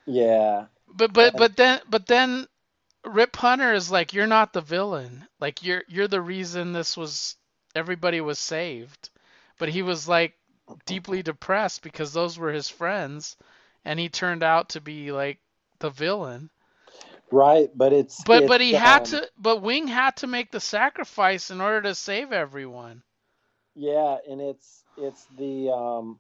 Yeah, But but but then but then Rip Hunter is like, "You're not the villain. Like you're you're the reason this was everybody was saved." But he was like deeply depressed because those were his friends, and he turned out to be like the villain. right. But it's But it's, but he had um, to but Wing had to make the sacrifice in order to save everyone. Yeah, and it's it's the um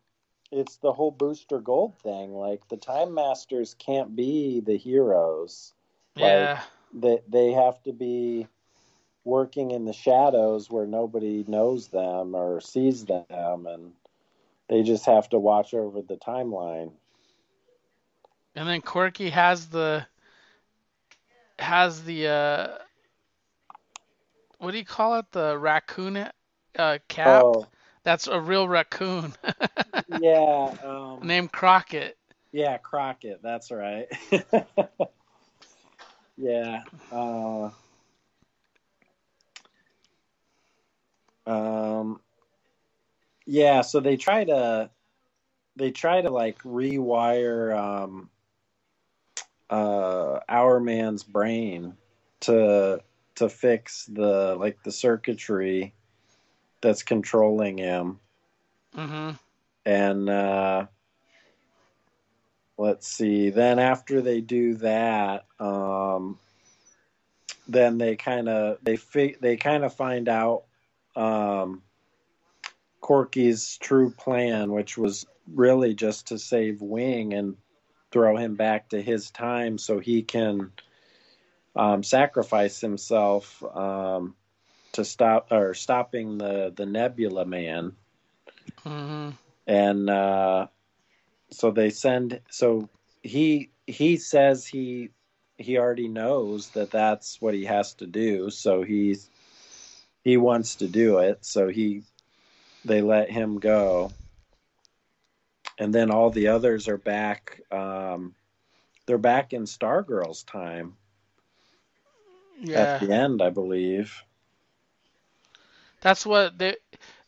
it's the whole Booster Gold thing. Like the Time Masters can't be the heroes. Yeah. They they have to be working in the shadows where nobody knows them or sees them, and they just have to watch over the timeline. And then Corky has the has the uh what do you call it? The raccoon uh, cap. Oh, That's a real raccoon (laughs) yeah. Um, named Crockett. Yeah, Crockett. That's right. (laughs) yeah. Uh, um, yeah. So they try to they try to like rewire um, uh, Hourman's brain to to fix the like the circuitry that's controlling him hmm and uh, let's see. Then after they do that, um, then they kind of they fi- they kind of find out um, Corky's true plan, which was really just to save Wing and throw him back to his time so he can um, sacrifice himself um, to stop or stopping the the Nebula Man. Hmm and uh, so they send so he he says he he already knows that that's what he has to do. So he's he wants to do it. So he they let him go and then all the others are back um, they're back in stargirl's time. Yeah. at the end i believe. That's what they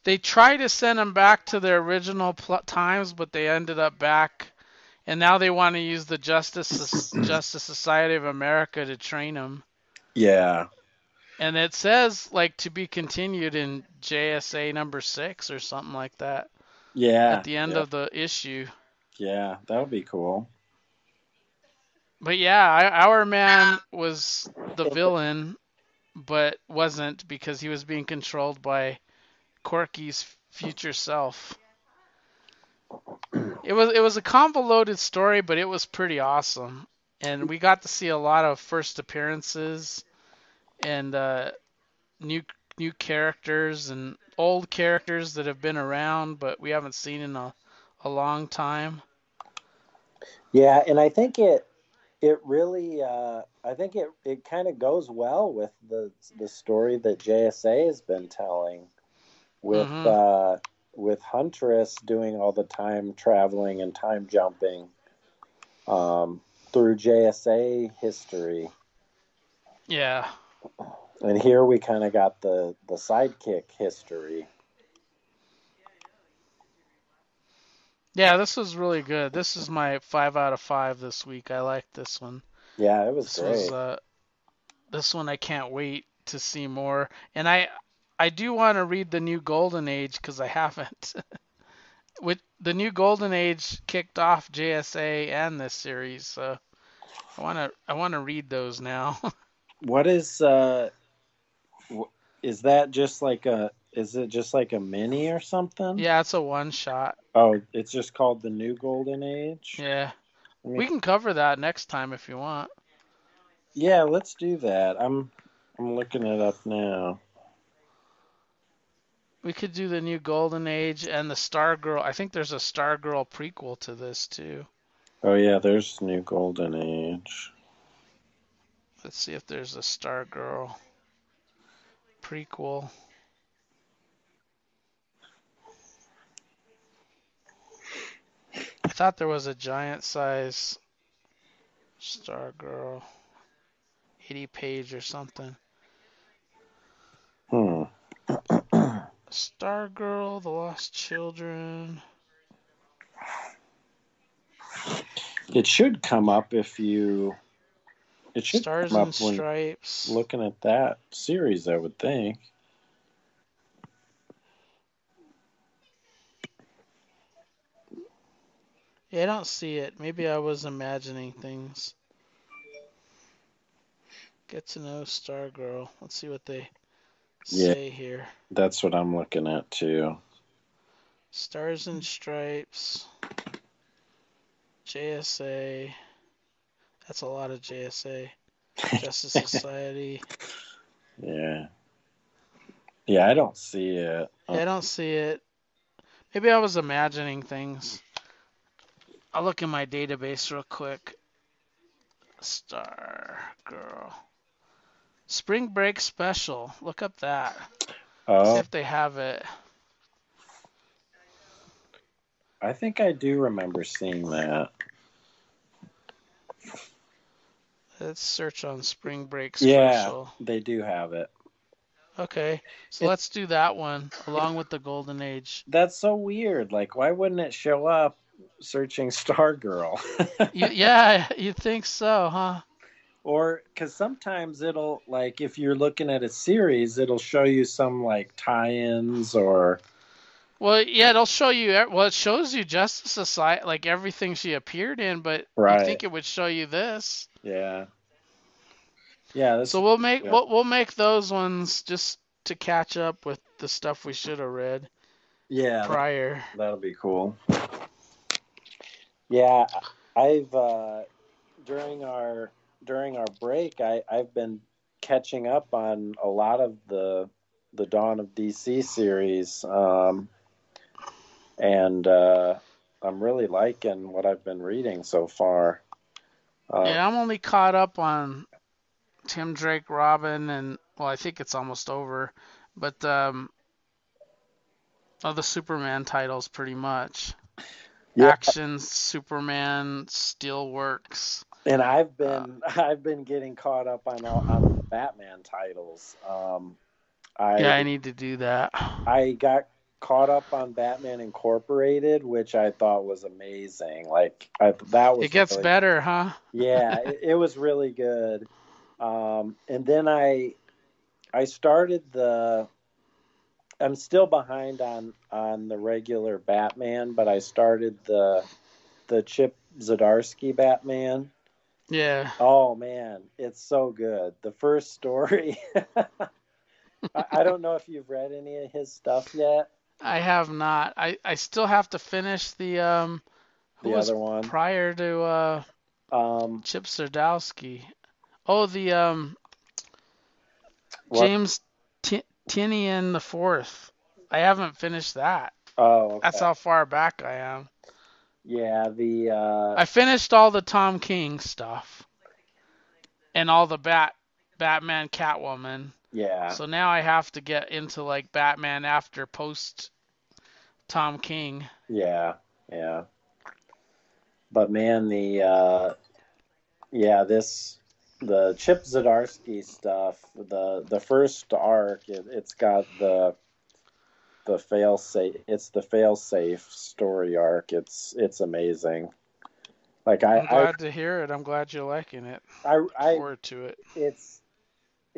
they tried to send them back to their original pl- times, but they ended up back, and now they want to use the Justice (clears throat) Justice Society of America to train them. yeah. And it says like to be continued in JSA number six or something like that yeah at the end yeah, of the issue. yeah that would be cool But yeah, Hourman was the villain, but wasn't because he was being controlled by Corky's future self. It was it was a convoluted story, but it was pretty awesome, and we got to see a lot of first appearances and uh, new new characters and old characters that have been around, but we haven't seen in a a long time. Yeah, and I think it it really uh, I think it it kind of goes well with the the story that JSA has been telling with Mhm. uh, with Huntress doing all the time traveling and time jumping um, through JSA history, Yeah. And here we kind of got the the sidekick history. Yeah, this was really good. This is my five out of five this week. I like this one. Yeah, it was This great. was uh, this one I can't wait to see more. And I I do want to read the new Golden Age because I haven't. (laughs) With the new Golden Age kicked off JSA and this series, so I want to I want to read those now. (laughs) What is uh, wh- is that just like a is it just like a mini or something? yeah, it's a one shot. Oh, it's just called the New Golden Age. Yeah. We can cover that next time if you want. Yeah, let's do that. I'm I'm looking it up now. We could do the new Golden Age and the Stargirl. I think there's a Stargirl prequel to this too. Oh yeah, there's New Golden Age. Let's see if there's a Stargirl prequel. I thought there was a giant size Stargirl 80 page or something. Hmm. Stargirl, The Lost Children. It should come up if you. It should Stars and Stripes. looking at that series. I would think. Yeah, I don't see it. Maybe I was imagining things. Get to know Stargirl. Let's see what they Yeah. say here. That's what I'm looking at too. Stars and Stripes. JSA. That's a lot of JSA. (laughs) Justice Society. Yeah. Yeah, I don't see it. Yeah, I don't see it. Maybe I was imagining things. I'll look in my database real quick. Star Girl. Spring Break Special. Look up that. Oh. See Oh, if they have it. I think I do remember seeing that. Let's search on Spring Break Special. Yeah. They do have it. Okay, so It- let's do that one along with the Golden Age. That's so weird. Like, why wouldn't it show up searching Stargirl? You, yeah, (laughs) you think so, huh? or because sometimes it'll like if you're looking at a series, it'll show you some like tie-ins or Well, yeah, it'll show you. Well, it shows you Justice Society, like everything she appeared in, but Right. you think it would show you this. Yeah, yeah. So we'll make Yeah. we'll, we'll make those ones just to catch up with the stuff we should have read yeah prior. That'll be cool. Yeah, I've uh, during our during our break, I I've been catching up on a lot of the the Dawn of DC series, um, and uh, I'm really liking what I've been reading so far. Uh, Yeah, I'm only caught up on Tim Drake, Robin, and well, I think it's almost over, but um, all the Superman titles pretty much. Yeah. Action, Superman, Steelworks. and I've been (laughs) I've been getting caught up on all on the Batman titles. Um, I Yeah, I need to do that. I got caught up on Batman Incorporated, which I thought was amazing. Like I, that was It gets really- better, huh? Yeah, (laughs) it, it was really good. Um, and then I I started the. I'm still behind on on the regular Batman, but I started the the Chip Zdarsky Batman. Yeah. Oh man, it's so good. The first story. (laughs) I, I don't know if you've read any of his stuff yet. I have not. I, I still have to finish the um who The was other one. prior to uh Um, Chip Zdarsky. Oh, the um what- James T- Tynion the fourth. I haven't finished that. Oh, okay. That's how far back I am. Yeah, the uh, I finished all the Tom King stuff and all the Bat Batman Catwoman. Yeah, So now I have to get into like Batman after post Tom King. yeah, yeah. But man, the uh, yeah, this the Chip Zdarsky stuff, the the first arc, it, it's got the the fail safe. It's the fail safe story arc. It's it's amazing. Like I I'm glad to hear it. I'm glad you're liking it. I I, I Forward to it. it's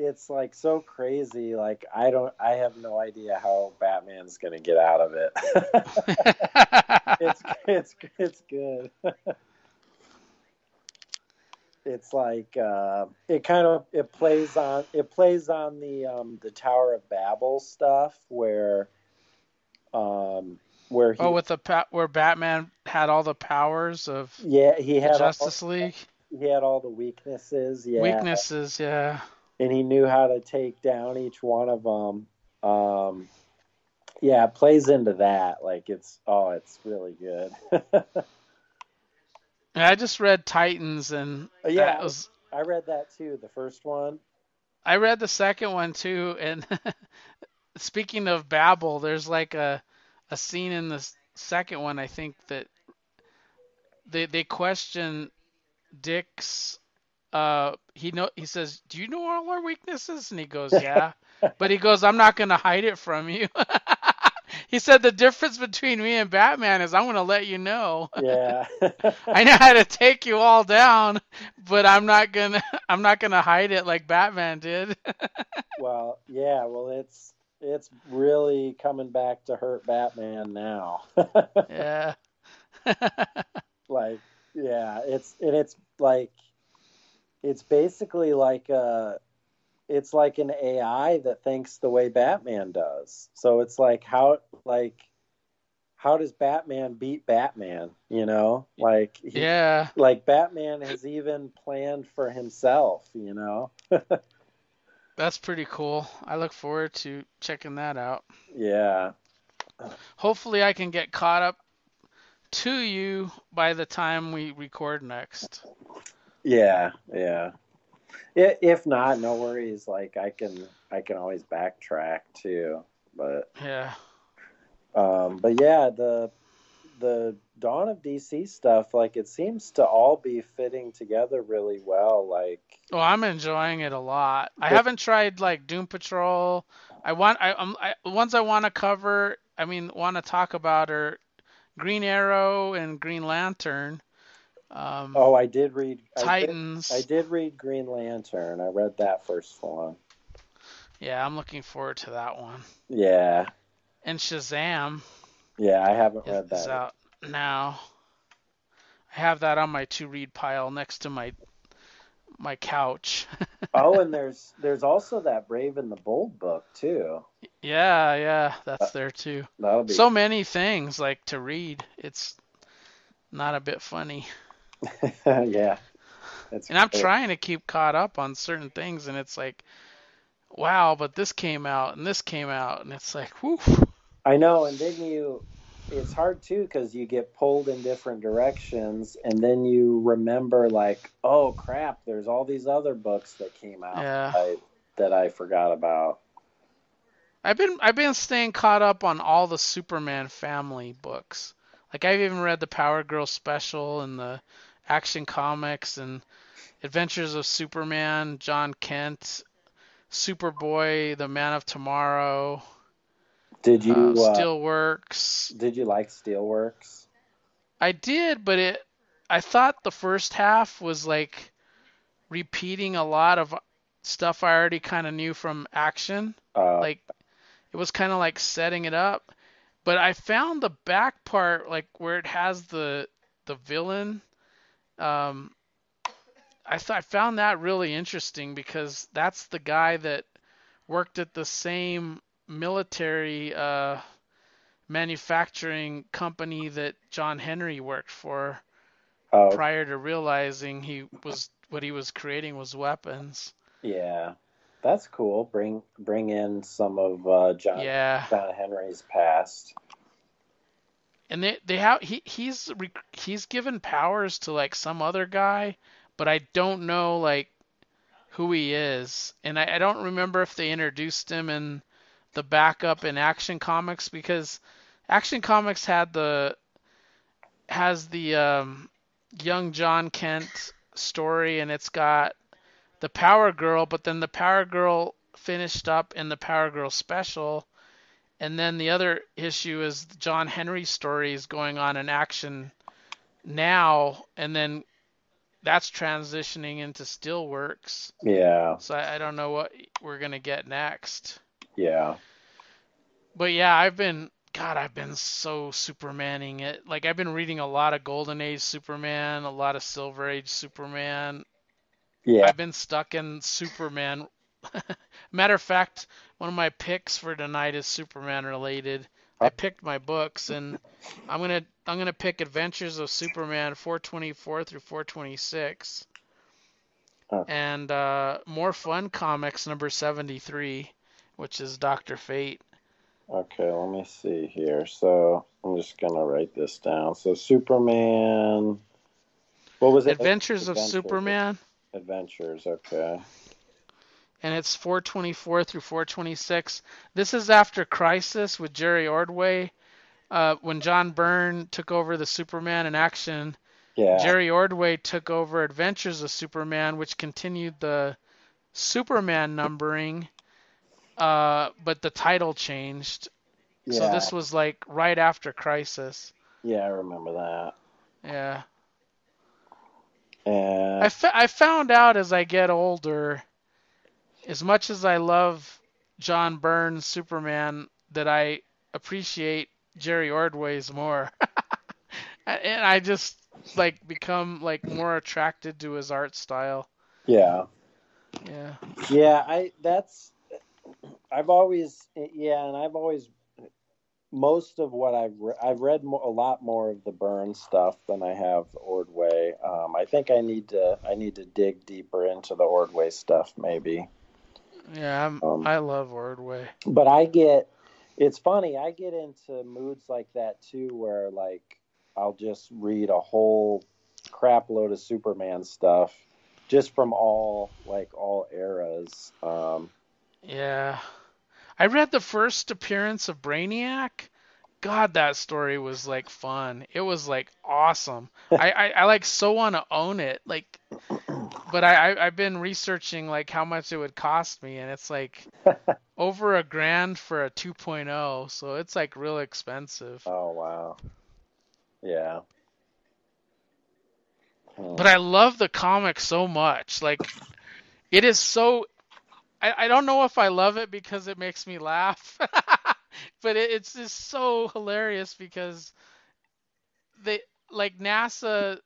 it's like so crazy. Like I don't, I have no idea how Batman's gonna get out of it. (laughs) it's it's it's good. (laughs) it's like uh, it kind of it plays on it plays on the um, the Tower of Babel stuff where um where he oh, with the where Batman had all the powers of yeah he had Justice all, League he had all the weaknesses yeah weaknesses. Yeah. And he knew how to take down each one of them. Um, yeah, it plays into that. Like it's oh, it's really good. (laughs) I just read Titans, and yeah, that was I read that too. The first one. I read the second one too. And (laughs) speaking of Babel, there's like a a scene in the second one. I think that they they question Dick's. Uh, he know he says, "Do you know all our weaknesses?" And he goes, "Yeah," but he goes, "I'm not gonna hide it from you." (laughs) he said the difference between me and Batman is I'm gonna let you know. Yeah. (laughs) I know how to take you all down, but I'm not gonna I'm not gonna hide it like Batman did. (laughs) well, yeah. Well, it's it's really coming back to hurt Batman now. yeah. like yeah it's and it's like it's basically like a it's like an ai that thinks the way batman does so it's like how like how does Batman beat Batman? You know, like he, Yeah. like Batman has even planned for himself. You know, (laughs) That's pretty cool. I look forward to checking that out. yeah, Hopefully, I can get caught up to you by the time we record next. Yeah, yeah. If not, no worries. Like I can, I can always backtrack too. But, Yeah. um, but yeah, the the Dawn of DC stuff, like it seems to all be fitting together really well. Like, Well, I'm enjoying it a lot. I haven't tried like Doom Patrol. I want I am I ones I want to cover. I mean, want to talk about are Green Arrow and Green Lantern. Um, oh, I did read I did, Titans. I did read Green Lantern. I read that first one. Yeah, I'm looking forward to that one. Yeah, And Shazam yeah, I haven't read is that. out now. I have that on my to read pile next to my my couch. (laughs) oh, and there's there's also that Brave and the Bold book too. yeah, yeah, that's there too. That'll be So many things like to read. It's not a bit funny. (laughs) yeah. It's And I'm great. trying to keep caught up on certain things, and it's like, wow, but this came out and this came out, and it's like, whew. I know, and then you, it's hard too because you get pulled in different directions, and then you remember like, oh crap, there's all these other books that came out Yeah. that, I, that I forgot about. I've been I've been staying caught up on all the Superman family books. Like I've even read the Power Girl special and the Action Comics and Adventures of Superman, Jon Kent, Superboy, The Man of Tomorrow, Did you uh, uh, Steelworks. did you like Steelworks? I did, but it I thought the first half was like repeating a lot of stuff I already kind of knew from Action. Uh, like it was kind of like setting it up but i found the back part like where it has the the villain um i thought i found that really interesting because that's the guy that worked at the same military uh manufacturing company that john henry worked for oh, prior to realizing he was what he was creating was weapons yeah, that's cool. Bring bring in some of uh, John yeah John Henry's past. And they they have he he's he's given powers to like some other guy, but I don't know like who he is, and I, I don't remember if they introduced him in the backup in Action Comics because Action Comics had the has the um, young Jon Kent story, and it's got the Power Girl, but then the Power Girl finished up in the Power Girl special. And then the other issue is John Henry's story is going on in action now, and then that's transitioning into Steelworks. Yeah, So I, I don't know what we're gonna get next. yeah, But yeah, I've been God, I've been so Supermaning it. Like I've been reading a lot of Golden Age Superman, a lot of Silver Age Superman. yeah. I've been stuck in Superman. (laughs) Matter of fact, one of my picks for tonight is Superman related. I picked my books and I'm gonna I'm gonna pick Adventures of Superman 424 through 426 Oh. and uh, More Fun Comics number 73, which is Doctor Fate. Okay, let me see here. So I'm just gonna write this down. So Superman. What was it? Adventures of Superman, Adventures. Okay. And it's 424 through 426. This is after Crisis with Jerry Ordway. Uh, when John Byrne took over the Superman in action, Yeah. Jerry Ordway took over Adventures of Superman, which continued the Superman numbering, uh, but the title changed. yeah. So this was like right after Crisis. Yeah, I remember that. Yeah. And I, fa- I found out as I get older, as much as I love John Byrne's Superman, that I appreciate Jerry Ordway's more. (laughs) and I just like become like more attracted to his art style. yeah, Yeah. yeah. I that's. I've always yeah, and I've always most of what I've re- I've read mo- a lot more of the Byrne stuff than I have Ordway. Um, I think I need to I need to dig deeper into the Ordway stuff maybe. Yeah, I'm, Um, I love Ordway. But I get it's funny. I get into moods like that too, where like I'll just read a whole crap load of Superman stuff just from all like all eras. Um, Yeah. I read the first appearance of Brainiac. God, that story was like fun. It was like awesome. (laughs) I, I, I like so want to own it. Like, but I, I I've been researching like how much it would cost me, and it's like (laughs) over a grand for a 2.0. So it's like real expensive. oh wow, yeah. Hmm. But I love the comic so much. Like, it is so. I, I don't know if I love it because it makes me laugh, (laughs) but it, it's just so hilarious because they like NASA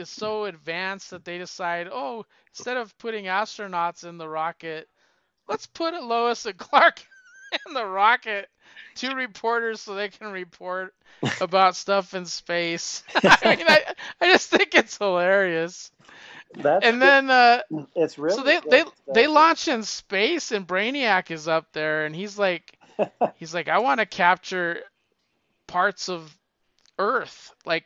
is so advanced that they decide, oh, instead of putting astronauts in the rocket, let's put Lois and (laughs) Clark in the rocket. Two reporters so they can report (laughs) about stuff in space. (laughs) I mean, I, I just think it's hilarious. That's And then uh, it's really so they they stuff. they launch in space and Brainiac is up there and he's like he's like I want to capture parts of Earth. Like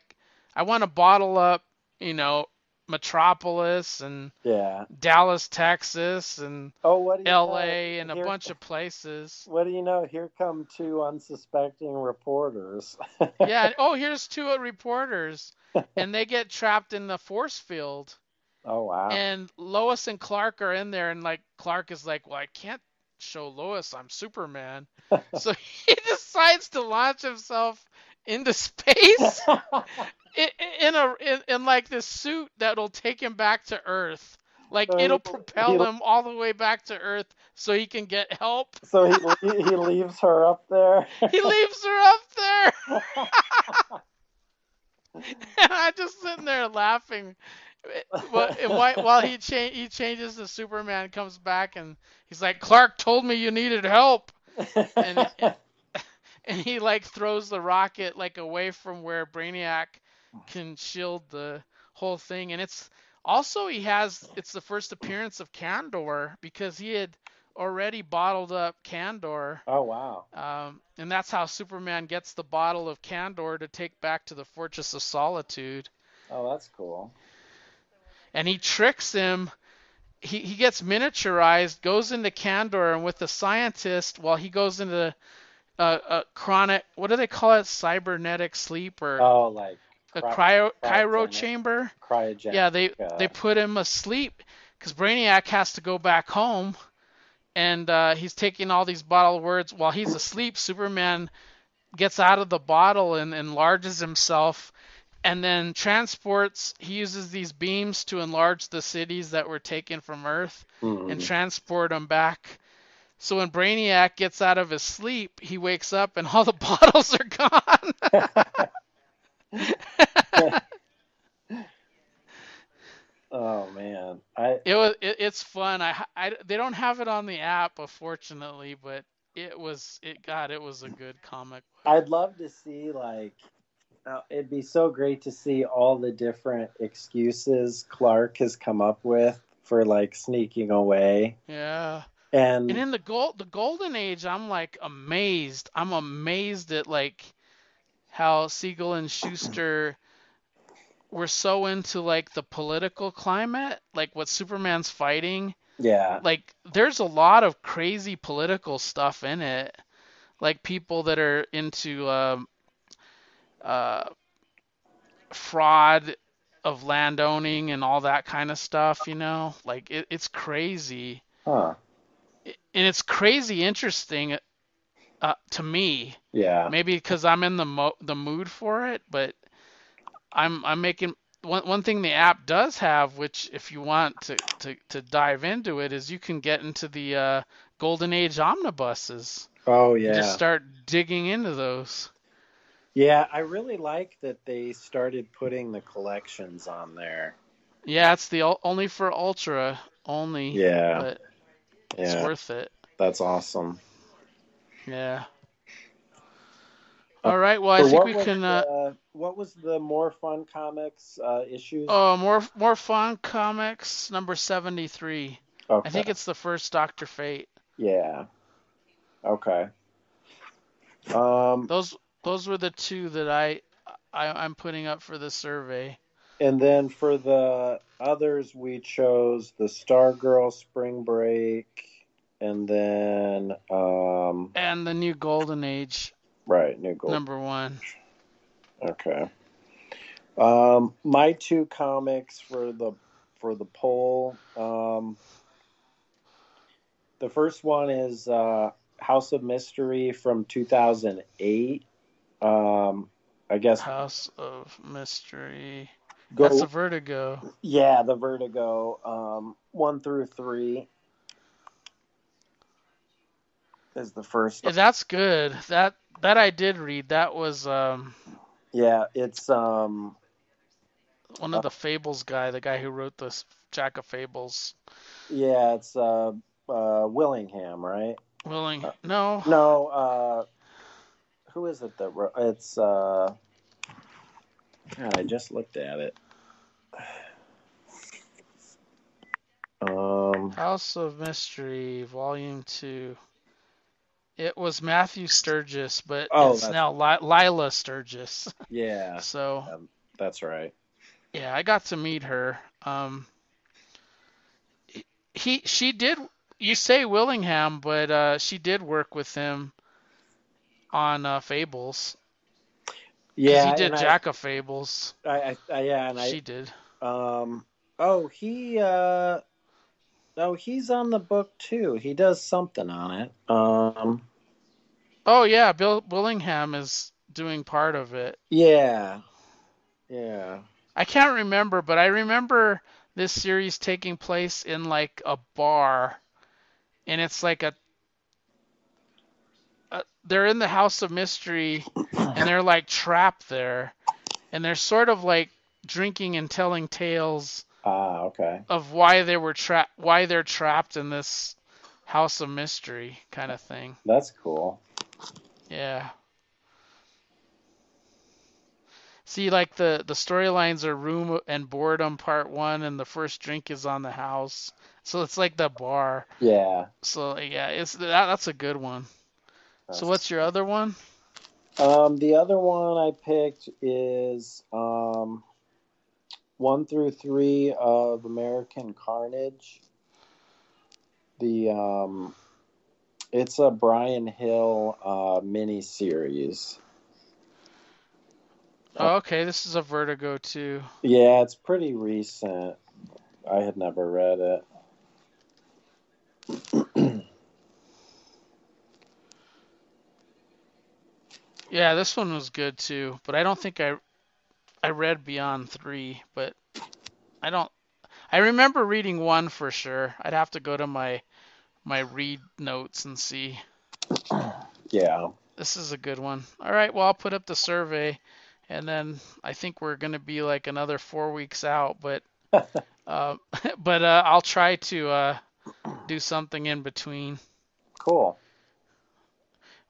I want to bottle up, you know, Metropolis and yeah. Dallas, Texas and Oh, what do you LA know? and a Here- bunch of (laughs) places. What do you know? Here come two unsuspecting reporters. (laughs) Yeah, oh, here's two uh, reporters and they get trapped in the force field. oh wow. And Lois and Clark are in there, and like Clark is like, "Well, I can't show Lois I'm Superman," (laughs) so he decides to launch himself into space in, a in, in like this suit that'll take him back to Earth. Like So it'll propel he'll- him all the way back to Earth so he can get help. so he (laughs) he leaves her up there. He leaves her up there. (laughs) and I'm just sitting there laughing. And while he cha- he changes to Superman, comes back and he's like, Clark told me you needed help, and (laughs) and he like throws the rocket like away from where Brainiac can shield the whole thing. And it's also he has it's the first appearance of Kandor because he had already bottled up Kandor. oh wow. Um, and that's how Superman gets the bottle of Kandor to take back to the Fortress of Solitude. Oh, that's cool. And he tricks him. He, he gets miniaturized, goes into Kandor, and with the scientist, while he goes into uh, a chronic, what do they call it? Cybernetic sleep or Oh, like a cry- cryo, cryo chamber? cryogenic. Yeah, they uh, they put him asleep because Brainiac has to go back home, and uh, he's taking all these bottle words while he's asleep. Superman gets out of the bottle and enlarges himself, and then transports. He uses these beams to enlarge the cities that were taken from Earth mhm. and transport them back. So when Brainiac gets out of his sleep, he wakes up and all the (laughs) bottles are gone. (laughs) (laughs) oh man, I It was it, it's fun. I, I they don't have it on the app, unfortunately, but it was it God, it was a good comic. I'd love to see like uh, it'd be so great to see all the different excuses Clark has come up with for like sneaking away. Yeah. And, And in the gold the golden age, I'm like amazed. I'm amazed at like how Siegel and Shuster were so into like the political climate, like what Superman's fighting. yeah, like there's a lot of crazy political stuff in it like people that are into um, uh, fraud of land owning and all that kind of stuff you know like it, it's crazy huh? and it's crazy interesting uh, to me Yeah, maybe because I'm in the mo- the mood for it, but I'm I'm making one one thing the app does have, which if you want to to, to dive into it, is you can get into the uh, Golden Age omnibuses. oh yeah, Just start digging into those. yeah. I really like that they started putting the collections on there. Yeah, it's the only for Ultra only. Yeah, But it's worth it. that's awesome. Yeah. All right. Well, I So think we can. Uh, what was the more fun comics uh, issues? oh, more more fun comics number seventy three. okay. I think it's the first Doctor Fate. yeah. Okay. Um, Those those were the two that I, I I'm putting up for the survey. and then for the others, we chose the Stargirl Spring Break, and then um, And the new Golden Age right, New Gold. number one. Okay. Um, my two comics for the for the poll. Um, the first one is uh, House of Mystery from 2008. Um, I guess House of Mystery. go. That's a Vertigo. yeah, the Vertigo um, one through three is the first. Yeah, that's good. That that I did read. That was um Yeah, it's um one of the Fables guy, the guy who wrote the Jack of Fables. yeah, it's uh, uh Willingham, right? Willing? No. No, uh, who is it that wrote? It's uh, God, I just looked at it. (sighs) Um, House of Mystery, Volume Two. It was Matthew Sturges, but Oh, it's now Li- Lilah Sturges. (laughs) yeah, So um, that's right. yeah, I got to meet her. Um, he she did. You say Willingham, but uh, she did work with him on uh, Fables. Yeah, he did Jack of Fables. I, I, I, yeah, and she I, did. um, oh, he, uh, no, he's on the book too. He does something on it. Um, Oh yeah, Bill Willingham is doing part of it. yeah, yeah, I can't remember, but I remember this series taking place in like a bar, and it's like a, a they're in the House of Mystery, and they're like trapped there, and they're sort of like drinking and telling tales ah, okay, of why they were trapped, why they're trapped in this House of Mystery kind of thing. that's cool. Yeah. See, like the the storylines are room and boredom part one, and the first drink is on the house, so it's like the bar. Yeah. So yeah, it's that that's a good one. So what's your other one? Um, the other one I picked is um, one through three of American Carnage. The um, it's a Bryan Hill uh, mini series. Oh, okay, this is a Vertigo too. Yeah, it's pretty recent. I had never read it. (clears throat) Yeah, this one was good too, but I don't think I I read Beyond Three, but I don't. I remember reading one for sure. I'd have to go to my my read notes and see. Yeah. This is a good one. All right, well, I'll put up the survey, and then I think we're going to be like another four weeks out, but (laughs) uh, (laughs) but uh, I'll try to uh, do something in between. Cool.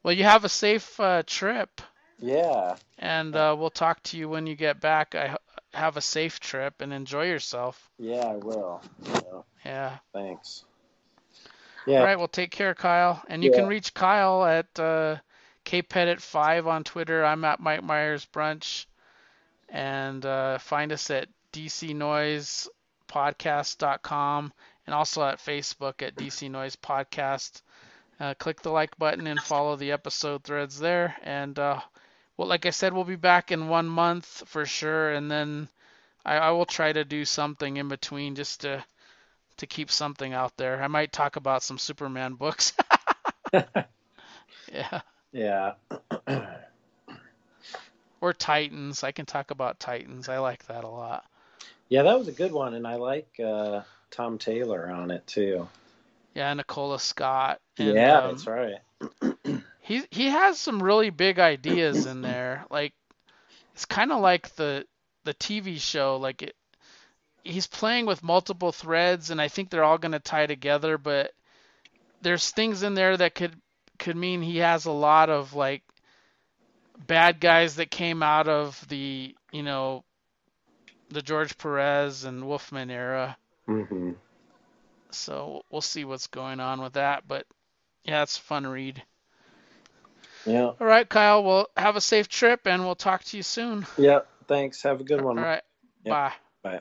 Well, you have a safe uh, trip, Yeah. and uh, we'll talk to you when you get back. I have a safe trip and enjoy yourself. Yeah, I will. Yeah, Yeah. thanks. Yeah. All right. Well, take care, Kyle. And you Yeah. can reach Kyle at uh, kpettit5 on Twitter. I'm at Mike Myers Brunch. And uh, find us at dcnoisepodcast.com and also at Facebook at DC Noise Podcast. Uh, click the like button and follow the episode threads there. And uh, well, like I said, we'll be back in one month for sure. And then I, I will try to do something in between just to to keep something out there. I might talk about some Superman books. (laughs) yeah. Yeah. Or Titans. I can talk about Titans. I like that a lot. Yeah, that was a good one, and I like uh, Tom Taylor on it too. Yeah, Nicola Scott. And, yeah, um, that's right. He he has some really big ideas in (coughs) there. Like it's kind of like the the TV show. Like it, he's playing with multiple threads, and I think they're all going to tie together. But there's things in there that could could mean he has a lot of like bad guys that came out of the you know the George Perez and Wolfman era. hmm So we'll see what's going on with that. But yeah, it's a fun read. Yeah. All right, Kyle. Well, have a safe trip, and we'll talk to you soon. Yeah. Thanks. Have a good one. right. Yep. Bye. Bye.